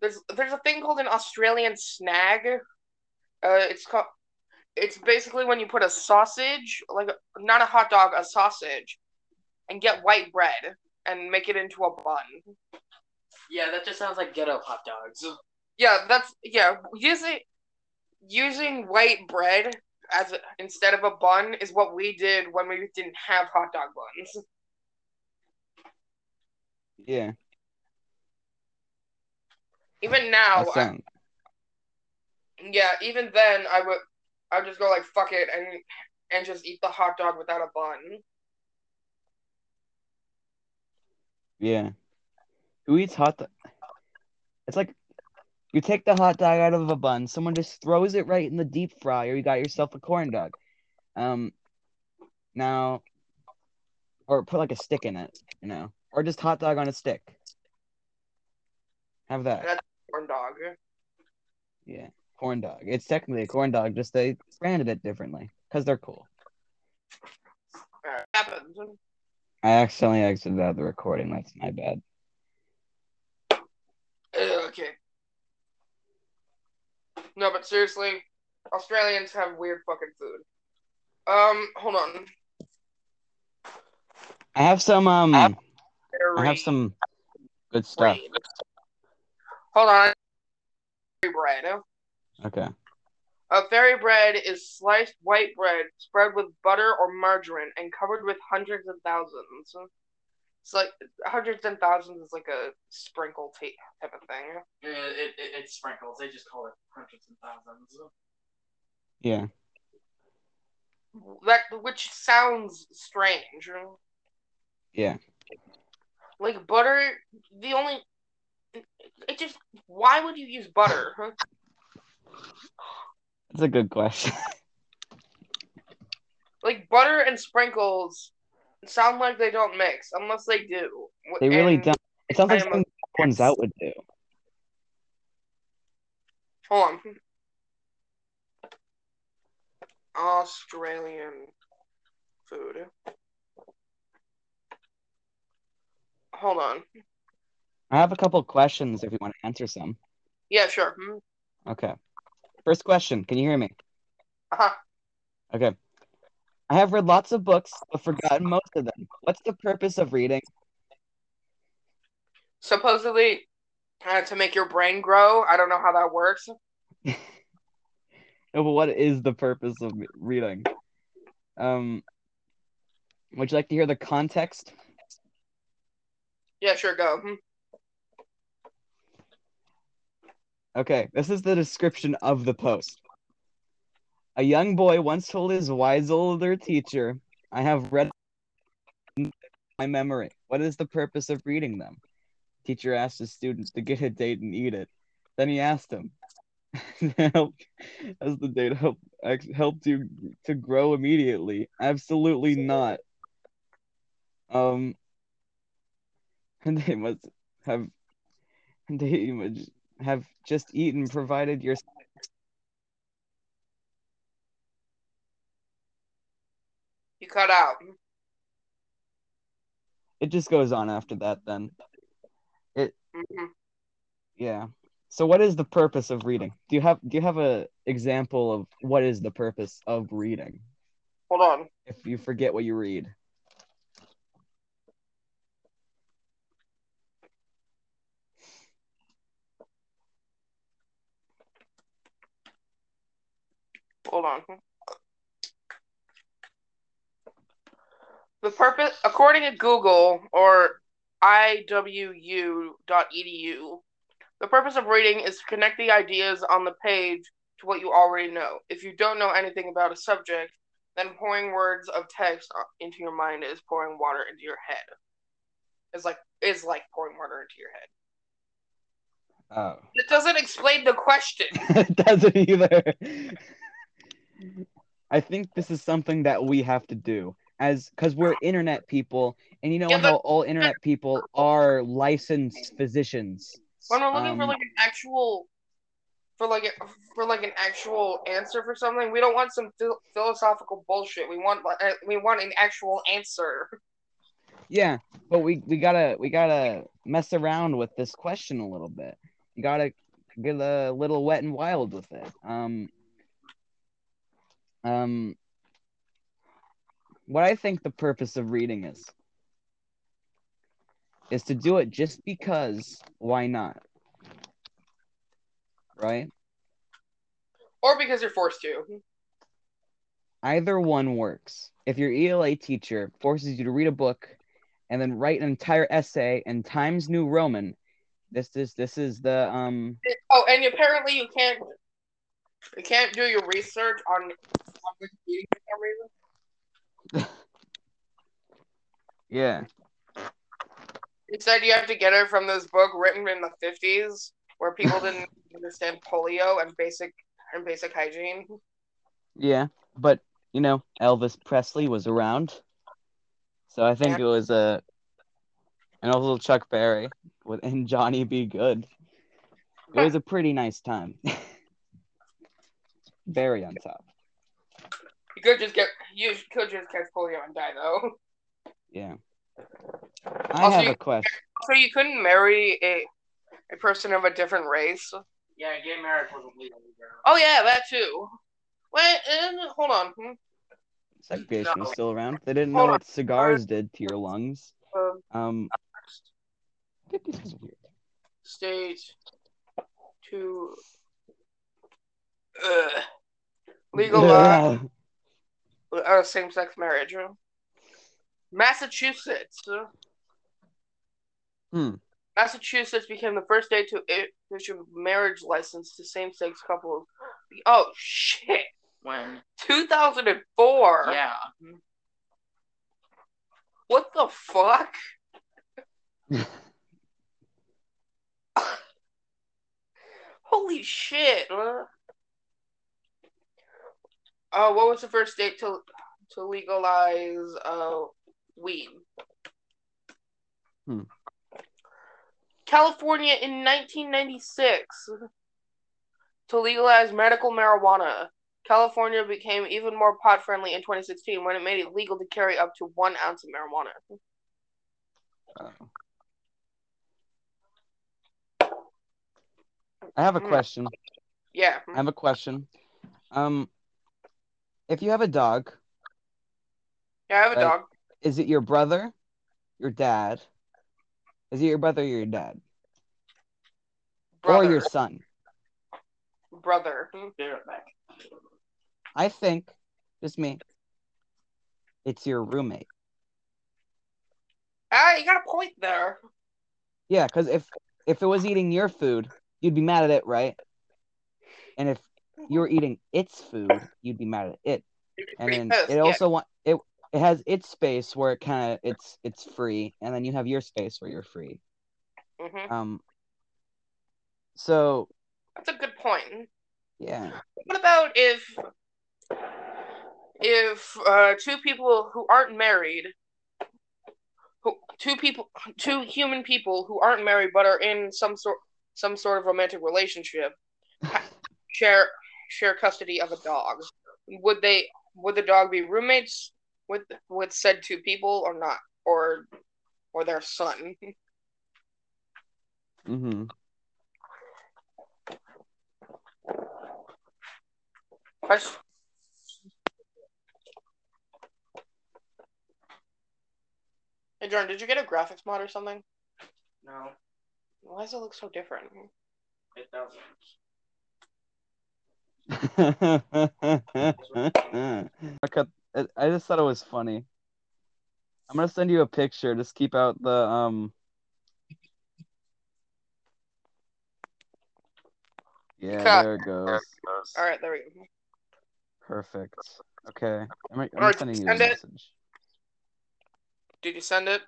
there's there's a thing called an Australian snag. Uh, it's called it's basically when you put a sausage, like a, not a hot dog, a sausage, and get white bread and make it into a bun. Yeah, that just sounds like ghetto hot dogs. Yeah, that's yeah. Using using white bread as a, instead of a bun is what we did when we didn't have hot dog buns. Yeah. Even now, I, yeah, even then I would I would just go like fuck it and and just eat the hot dog without a bun. yeah. Who eats hot dog? It's like you take the hot dog out of a bun, someone just throws it right in the deep fryer, you got yourself a corn dog. Um now or put like a stick in it, you know. Or just hot dog on a stick. Have that. Corn dog. Yeah. Corn dog. It's technically a corn dog, just they branded it differently. Because they're cool. Happens. I accidentally exited out of the recording, that's my bad. Uh, okay. No, but seriously, Australians have weird fucking food. Um, hold on. I have some um I have some good stuff. bread. Hold on. Fairy bread. Okay. A fairy bread is sliced white bread spread with butter or margarine and covered with hundreds of thousands. It's like hundreds and thousands is like a sprinkle ta- type of thing. It, it, it, it's sprinkles. They just call it hundreds and thousands. Yeah. That which sounds strange. Yeah. Like butter, the only it just why would you use butter? huh? That's a good question. Like butter and sprinkles sound like they don't mix unless they do. they really And- don't. It sounds like I am a- something one's out would do. Hold on. Australian food. Hold on. I have a couple questions if you want to answer some. Yeah, sure. Hmm. Okay. First question. Can you hear me? Uh-huh. Okay. I have read lots of books, but forgotten most of them. What's the purpose of reading? Supposedly, uh, to make your brain grow. I don't know how that works. No, but what is the purpose of reading? Um, would you like to hear the context? Yeah, sure, go. Hmm. Okay, this is the description of the post. A young boy once told his wise older teacher, I have read my memory. What is the purpose of reading them? Teacher asked his students to get a date and eat it. Then he asked him, help, has the date help, helped you to grow immediately? Absolutely not. Um, and they must have, they must have just eaten, provided your You cut out. it just goes on after that then Mhm. yeah so what is the purpose of reading do you have do you have a example of what is the purpose of reading Hold on. if you forget what you read Hold on. The purpose, according to Google or iwu.edu, the purpose of reading is to connect the ideas on the page to what you already know. If you don't know anything about a subject, then pouring words of text into your mind is pouring water into your head. It's like is like pouring water into your head. oh It doesn't explain the question. it doesn't either i think this is something that we have to do as because we're internet people and you know Yeah, but- how all internet people are licensed physicians When we're looking for Um, like an actual, for like a, for like an actual answer for something, we don't want some phil- philosophical bullshit. We want uh, we want an actual answer. Yeah, but we we gotta we gotta mess around with this question a little bit. You gotta get a little wet and wild with it. Um, um, what I think the purpose of reading is is to do it just because. Why not? Right? Or because you're forced to. Either one works. If your ELA teacher forces you to read a book and then write an entire essay in Times New Roman, this is this is the um Oh, and apparently you can't you can't do your research on, on Wikipedia for some reason. Yeah Instead, you have to get it from this book written in the fifties, where people didn't understand polio and basic and basic hygiene. yeah but you know Elvis Presley was around, so I think it was a and also Chuck Berry with and Johnny B. Goode. It was a pretty nice time. Berry on top. You could just get you could just catch polio and die though. Yeah. I Also, have you- a question. So you couldn't marry a a person of a different race. Yeah, gay marriage wasn't legal either. Oh yeah, that too. Wait, and hold on. Hmm. Segregation was No. still around. They didn't Hold know on. what cigars did to your lungs. Um, Um, get these over here. state to uh, legalize uh, same-sex marriage. Massachusetts. Hmm. Massachusetts became the first state to issue marriage license to same-sex couples. Oh shit! When? 2004. Yeah. What the fuck? Holy shit! Uh, uh, what was the first state to to legalize uh weed? Hmm. California in 1996 to legalize medical marijuana. California became even more pot friendly in 2016 when it made it legal to carry up to one ounce of marijuana. I have a Hmm. question. Yeah. I have a question. Um, if you have a dog Yeah, I have a Like, dog. Is it your brother, your dad? Is it your brother or your dad? Brother. Or your son? brother. Be right back. I think, just me, it's your roommate. Ah, you got a point there. Yeah, because if if it was eating your food, you'd be mad at it, right? And if you were eating its food, you'd be mad at it. And then Because, it yeah. also want it has its space where it kind of it's it's free, and then you have your space where you're free. hmm Um. So That's a good point. yeah, What about if if uh, two people who aren't married, who two people, two human people who aren't married but are in some sort some sort of romantic relationship, share share custody of a dog? Would they would the dog be roommates with with said two people or not, or or their son? mm-hmm. Question. Hey, Jordan, did you get a graphics mod or something? No, Why does it look so different? it doesn't. I cut- I- I just thought it was funny. I'm gonna send you a picture. Just keep out the um. Yeah, Cut. there it goes. All right, there we go. Perfect. Okay, I'm, I'm Alright, sending you a send it. message. Did you send it?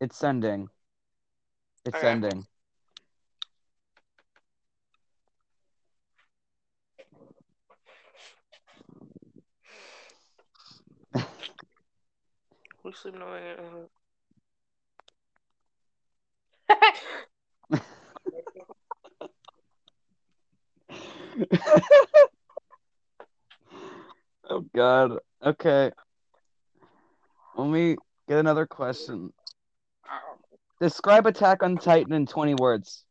It's sending. It's Okay. sending. Who's sleeping on oh God. Okay. Let me get another question. Describe Attack on Titan in 20 words.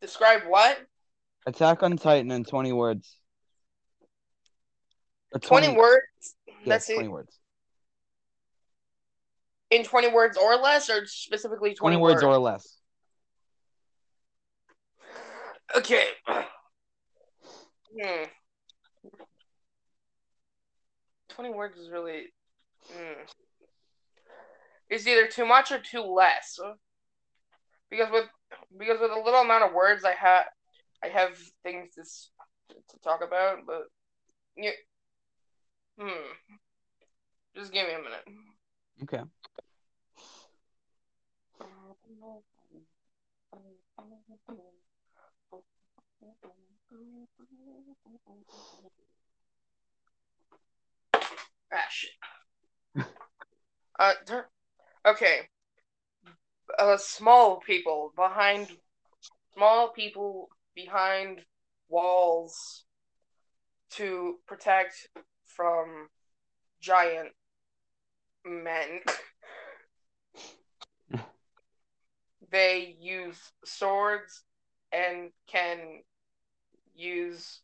Describe what? Attack on Titan in 20 words. Or 20 words? Yes, That's it. 20 words. In 20 words or less, or specifically 20, 20 words or less. Okay. Hmm. 20 words is really. Hmm. It's either too much or too less. Because with because with a little amount of words I have I have things to, to talk about, but yeah. Hmm. Just give me a minute. Okay. Ah, shit. uh, okay. Uh, small people behind, small people behind walls to protect from giant men. they use swords and can use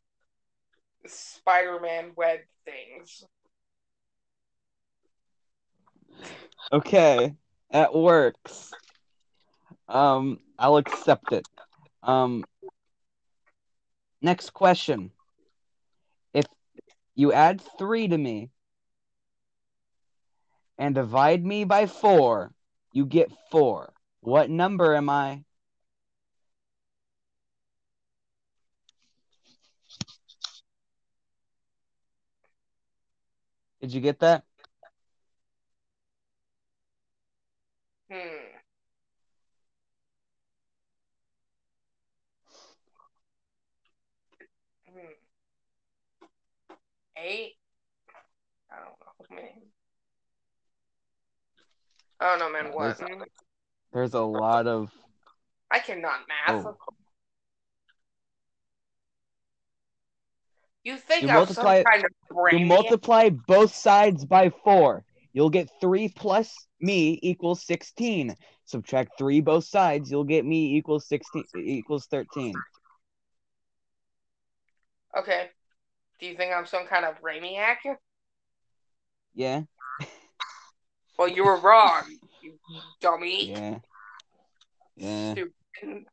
Spider-Man web things. Okay. That works. Um, I'll accept it. Um, next question. If you add three to me and divide me by four, you get four. What number am I? Did you get that? Hmm. Hmm. Eight? I don't know, man. I don't know, man. What? There's- a lot of I cannot math. Oh. You think You I'm multiply- some kind of brain? You multiply both sides by four. You'll get three plus me equals sixteen. Subtract three both sides. You'll get me equals sixteen equals thirteen. Okay. Do you think I'm some kind of brainiac? Yeah. Well, you were wrong, dummy. Yeah. Yeah. Stupid.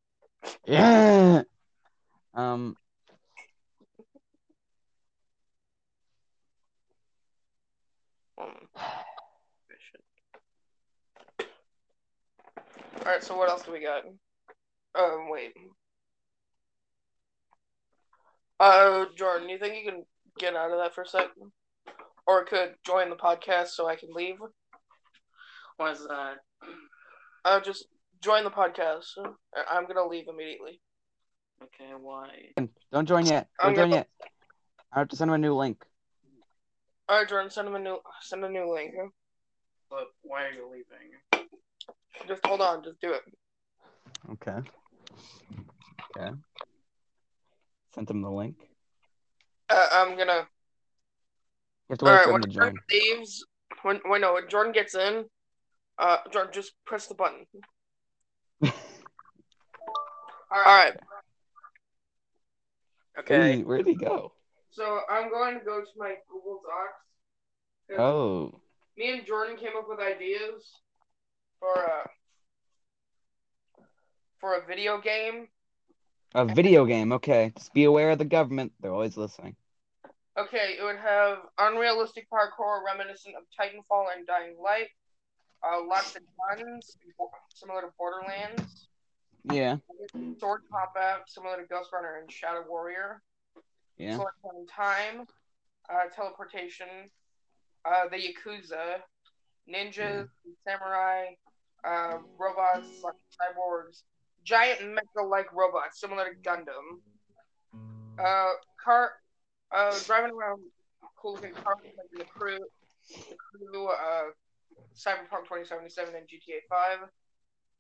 Yeah. Um. All right, so what else do we got? Um, wait. Uh, Jordan, you think you can get out of that for a second, or could join the podcast so I can leave? What is that? Uh, just join the podcast. I- I'm gonna leave immediately. Okay, why? Don't join yet. I'm Don't join gonna- yet. I have to send him a new link. All right, Jordan, send him a new send a new link. But why are you leaving? Just hold on, just do it. Okay. Okay. Sent him the link. Uh, I'm gonna. You have to wait right, for him when to Jordan join. leaves, when when no, when Jordan gets in, uh, Jordan just press the button. All right. Okay. Ooh, where'd he go? So I'm going to go to my Google Docs. Oh. Me and Jordan came up with ideas for a for a video game. A video game. Okay. Just be aware of the government. They're always listening. Okay, it would have unrealistic parkour reminiscent of Titanfall and Dying Light. Uh, lots of guns, similar to Borderlands. Yeah. Sword combat, similar to Ghostrunner and Shadow Warrior. Yeah. Sword in time, uh, teleportation, uh, the Yakuza, ninjas, samurai, uh, robots, like cyborgs, giant mecha-like robots similar to Gundam. Uh, car, uh, driving around cool-looking cars like the crew, the crew, uh, Cyberpunk 2077 and GTA 5.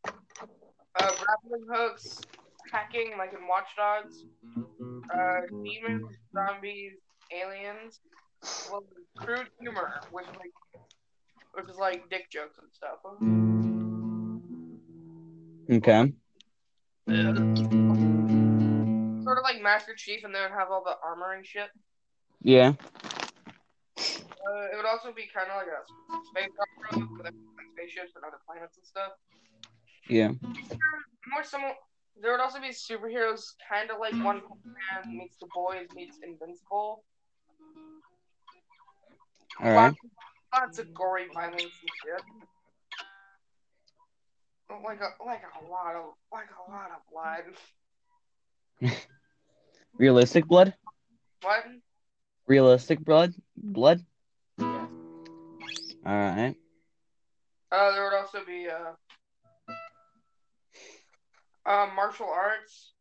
Uh, grappling hooks, hacking like in Watch Dogs uh, demons, zombies, aliens, well, crude humor, which is like, which is like dick jokes and stuff. Okay. Sort of like Master Chief, and then have all the armor and shit. Yeah. Uh, it would also be kind of like a space opera with like, spaceships and other planets and stuff. Yeah. More similar. There would also be superheroes, kind of like One Punch Man meets The Boys meets Invincible. All right. Lots, lots of gory violence and shit. Like a like a lot of like a lot of blood. Realistic blood. What? Realistic blood. Blood. All right. Uh, there would also be uh, uh martial arts,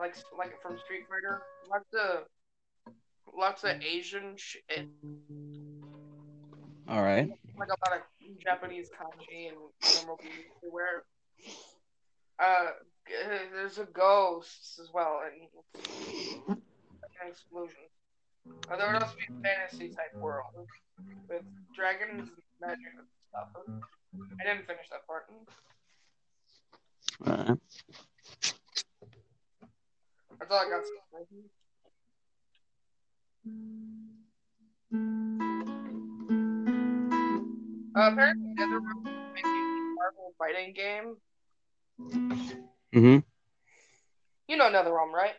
like like from Street Fighter. Lots of lots of Asian shit. All right. Like a lot of Japanese kanji and normal everywhere. Uh, there's a ghosts as well and, and explosions. Uh, there would also be a fantasy type world with dragons and magic and stuff. I didn't finish that part. All right. That's all I got. say. Uh, apparently, NetherRealm is making a Marvel fighting game. Mm-hmm. You know another NetherRealm, right?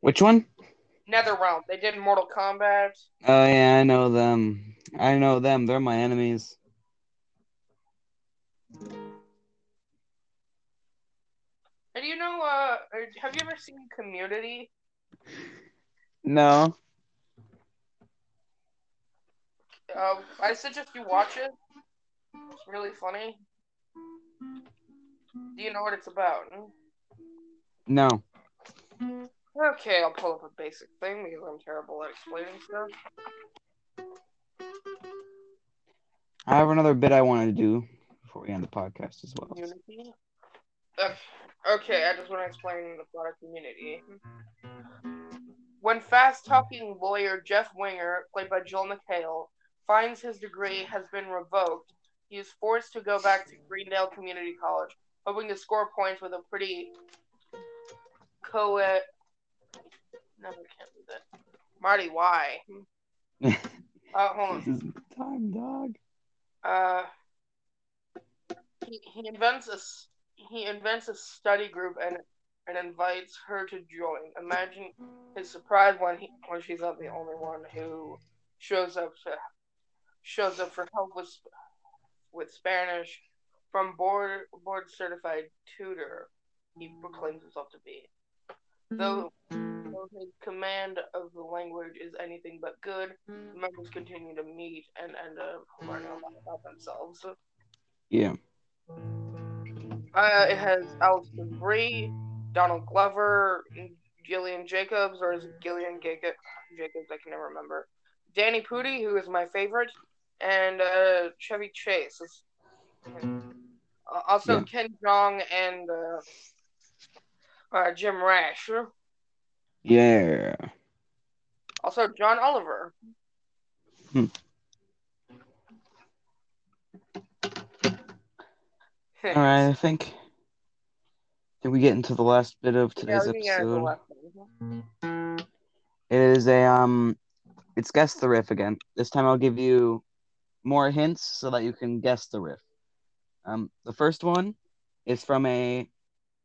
Which one? NetherRealm. They did Mortal Kombat. Oh yeah, I know them. I know them. They're my enemies. And you know, uh, have you ever seen Community? No. Uh, I suggest you watch it. It's really funny. Do you know what it's about? No. Okay, I'll pull up a basic thing because I'm terrible at explaining stuff. I have another bit I wanted to do before we end the podcast as well. Community. Okay, I just want to explain the plot of Community. When fast-talking lawyer Jeff Winger, played by Joel McHale, finds his degree has been revoked, he is forced to go back to Greendale Community College, hoping to score points with a pretty co-ed. No, I can't do that. Marty, why? Uh, hold on. this is time, dog. Uh, he, he invents a s- he invents a study group and and invites her to join. Imagine his surprise when he when she's not the only one who shows up to shows up for help with with Spanish from board board certified tutor. He proclaims himself to be. Though, though his command of the language is anything but good, the members continue to meet and end up learning a lot about themselves. Yeah. Uh, it has Alison Brie, Donald Glover, Gillian Jacobs, or is it Gillian Jacob- Jacobs? I can never remember. Danny Pudi, who is my favorite, and uh, Chevy Chase. It's- uh, also Yeah. Ken Jeong and uh, uh, Jim Rash. Yeah. Also John Oliver. Hmm. All right, I think. Think we get into the last bit of today's we can get into the episode. It is a um, it's guess the riff again. This time I'll give you more hints so that you can guess the riff. Um, the first one is from a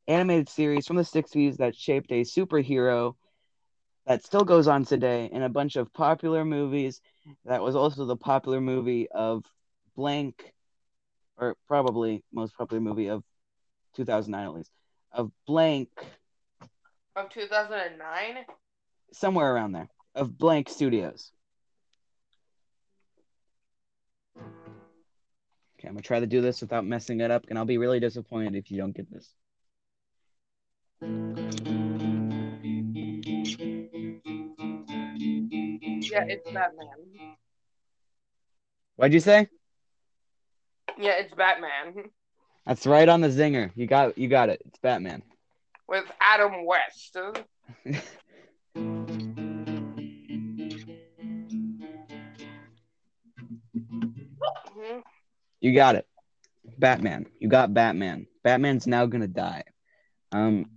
animated series from the '60s that shaped a superhero that still goes on today in a bunch of popular movies. That was also the popular movie of blank, or probably most popular movie of 2009 at least of blank Of 2009? somewhere around there of blank studios. Okay, I'm gonna try to do this without messing it up, and I'll be really disappointed if you don't get this. Yeah, it's Batman. What'd you say? Yeah, it's Batman. That's right on the zinger. You got you got it. It's Batman. With Adam West. You got it. Batman. You got Batman. Batman's now gonna die. Um.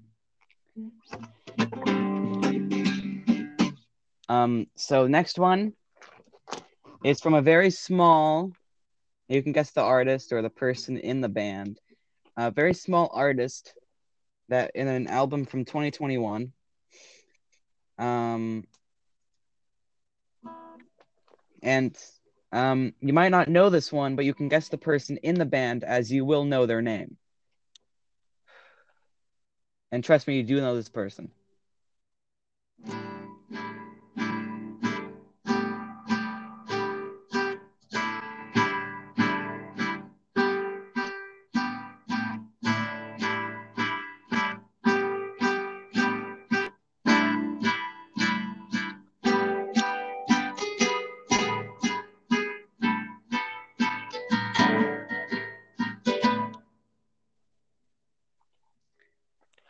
Um. So next one is from a very small. You can guess the artist or the person in the band. A very small artist that in an album from 2021. Um. And um, you might not know this one, but you can guess the person in the band as you will know their name. And trust me, you do know this person.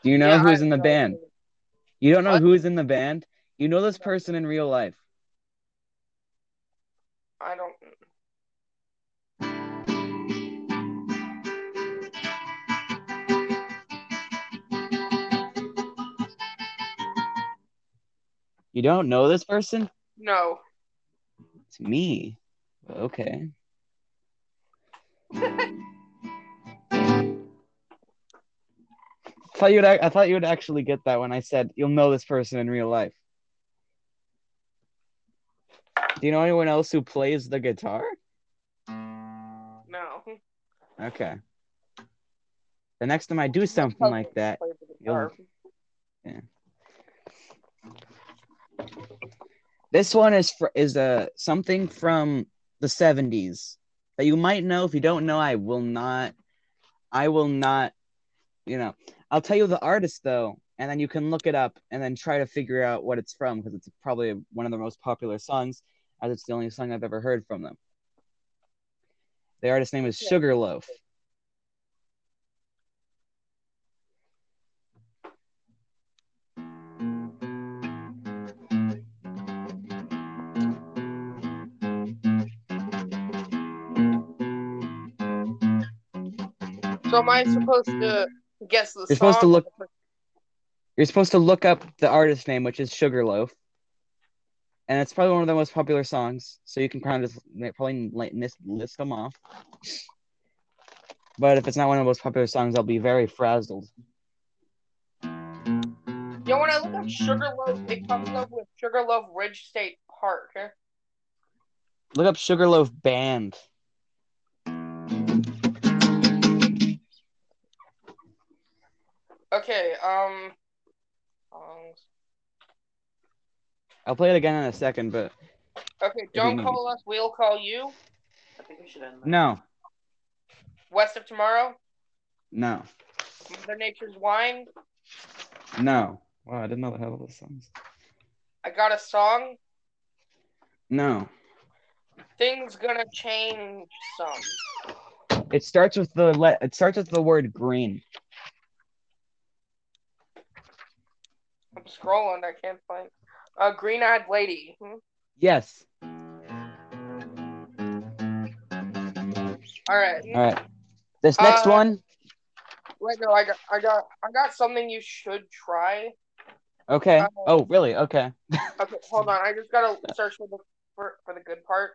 Do you know Yeah, who's I- in the band? You don't know What? who's in the band? You know this person in real life. I don't. You don't know this person? No. It's me. Okay. thought you'd I thought you would actually get that when I said you'll know this person in real life. Do you know anyone else who plays the guitar? No. Okay. The next time I do something like that, the guitar. this one is for, is a something from the 70s that you might know if you don't know I will not I will not you know I'll tell you the artist though and then you can look it up and then try to figure out what it's from because it's probably one of the most popular songs as it's the only song I've ever heard from them. The artist's name is Sugarloaf. So am I supposed to guess the You're supposed to look- You're supposed to look up the artist name which is Sugarloaf and it's probably one of the most popular songs. So you can kind of just probably list, list them off. But if it's not one of the most popular songs, I'll be very frazzled. Yo, when I look up Sugarloaf, it comes up with Sugarloaf Ridge State Park. Look up Sugarloaf Band. Okay, um, songs. I'll play it again in a second, but Okay, don't need call us, we'll call you. I think we should end. that. no, West of Tomorrow, no, Mother Nature's Wine. no. Wow, I didn't know the hell of those songs. I got a song. No, Things gonna change some. it starts with the le- It starts with the word green. Scrolling, I can't find. A green eyed lady. Hmm? Yes. All right. All right. This next Uh, one. Wait, no, I got, I got, I got something you should try. Okay. uh, Oh, really? Okay. Okay, hold on. I just gotta search for the for, for the good part.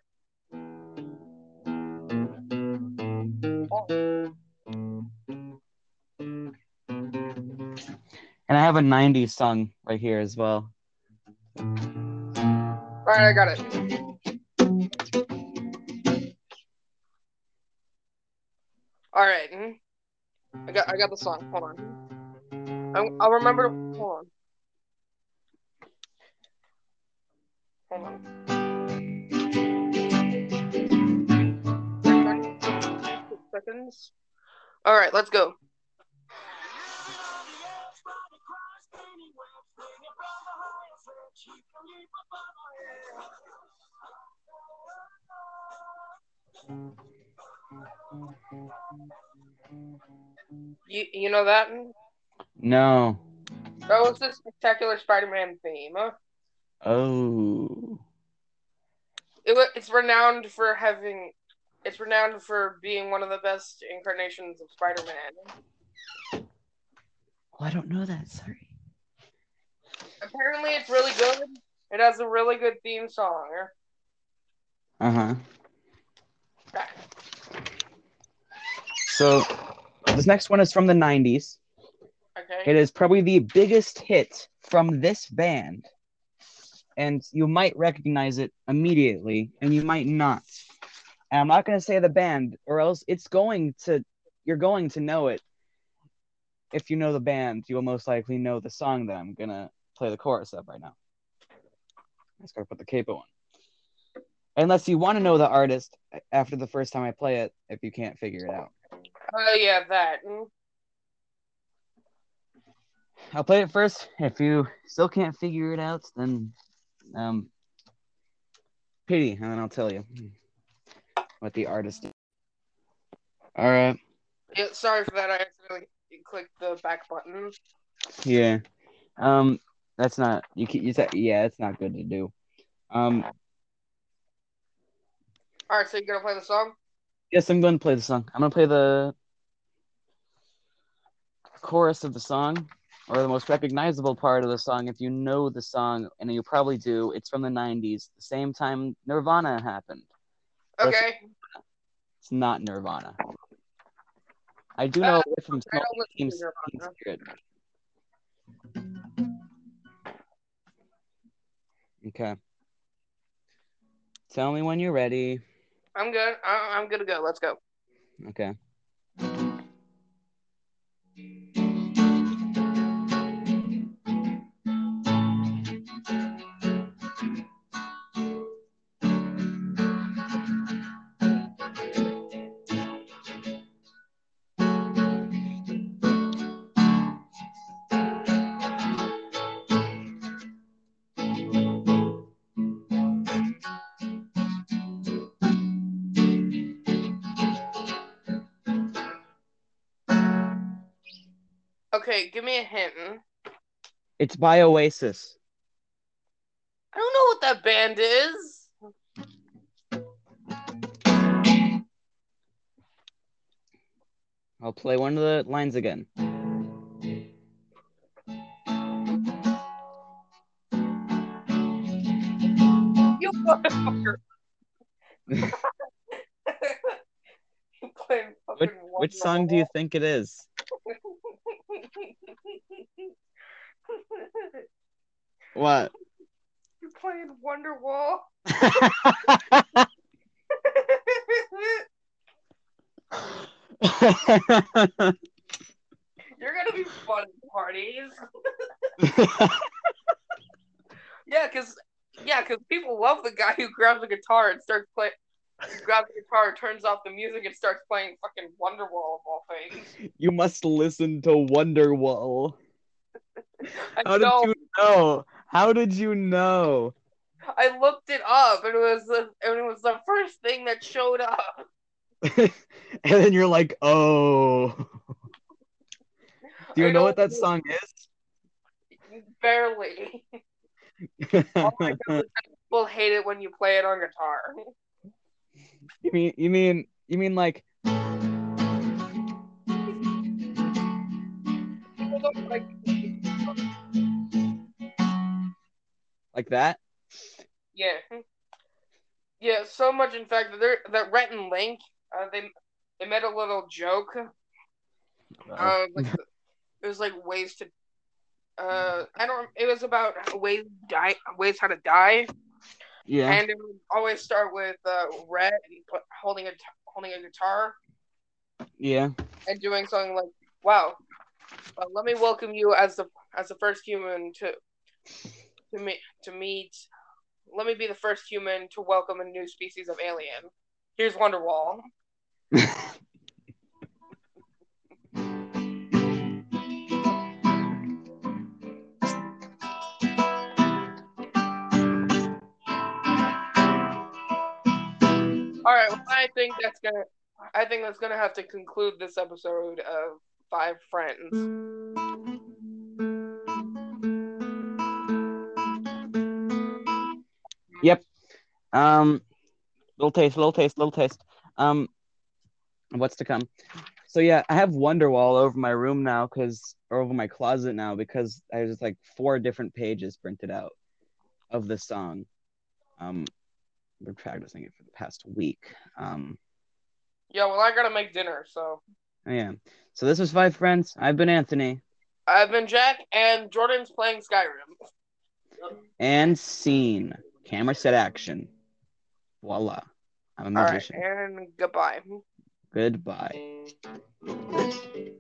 And I have a '90s song right here as well. All right, I got it. All right. I got, I got the song. Hold on. I, I'll remember. Hold on. Hold on. Seconds. All right, let's go. You you know that? No. That was the spectacular Spider-Man theme. Huh? Oh. It it's renowned for having. It's renowned for being one of the best incarnations of Spider-Man. Oh, I don't know that. Sorry. Apparently, it's really good. It has a really good theme song. Uh huh. So this next one is from the '90s. Okay. It is probably the biggest hit from this band, and you might recognize it immediately, and you might not. And I'm not going to say the band, or else it's going to. You're going to know it. If you know the band, you will most likely know the song that I'm gonna play the chorus of right now. I just gotta put the capo on. Unless you want to know the artist after the first time I play it, if you can't figure it out. Oh yeah, that. I'll play it first. If you still can't figure it out, then um pity, and then I'll tell you what the artist is. All right. Yeah, sorry for that. I accidentally clicked the back button. Yeah. Um that's not you you said yeah, it's not good to do. Um All right, so you're gonna play the song? yes, I'm going to play the song. I'm going to play the chorus of the song or the most recognizable part of the song if you know the song and you probably do. It's from the 90s, the same time Nirvana happened. Okay. It's not Nirvana. I do uh, know it from Smoke Team. Spirit. Okay. Tell me when you're ready. I'm good. I'm good to go. Let's go. Okay. Give me a hint. It's by Oasis. I don't know what that band is. I'll play one of the lines again. Motherfucker. Playing Which, which song do you think it is? What? You're playing Wonderwall. You're gonna be fun at parties. Yeah, cause yeah, cause people love the guy who grabs a guitar and starts playing. Grabs the guitar, turns off the music, and starts playing fucking Wonderwall of all things. you must listen to Wonderwall. I How did know. you know? How did you know? I looked it up, and it was the and it was the first thing that showed up. and then you're like, oh. Do you I know what that song is? Barely. Oh my god, people hate it when you play it on guitar. you mean you mean you mean like like that? Yeah. Yeah, so much in fact that they're that Rhett and Link, uh, they they made a little joke. Uh, like, it was like ways to. Uh, I don't. It was about ways die, ways how to die, yeah. and it would always start with uh, Rhett holding a holding a guitar yeah. and doing something like, "Wow, uh, let me welcome you as the as the first human to to meet to meet. Let me be the first human to welcome a new species of alien. Here's Wonderwall. All right, well, I think that's gonna. I think that's gonna have to conclude this episode of Five Friends. Um, little taste, little taste, little taste. Um, what's to come? So yeah, I have Wonderwall over my room now, cause or over my closet now because I just like four different pages printed out of the song. Um, I've been practicing it for the past week. Um, Yeah, well, I gotta make dinner, so yeah. So this was Five Friends. I've been Anthony I've been Jack, and Jordan's playing Skyrim. and Scene. Camera set action voila. I'm a magician. All right, and goodbye. Goodbye. Mm.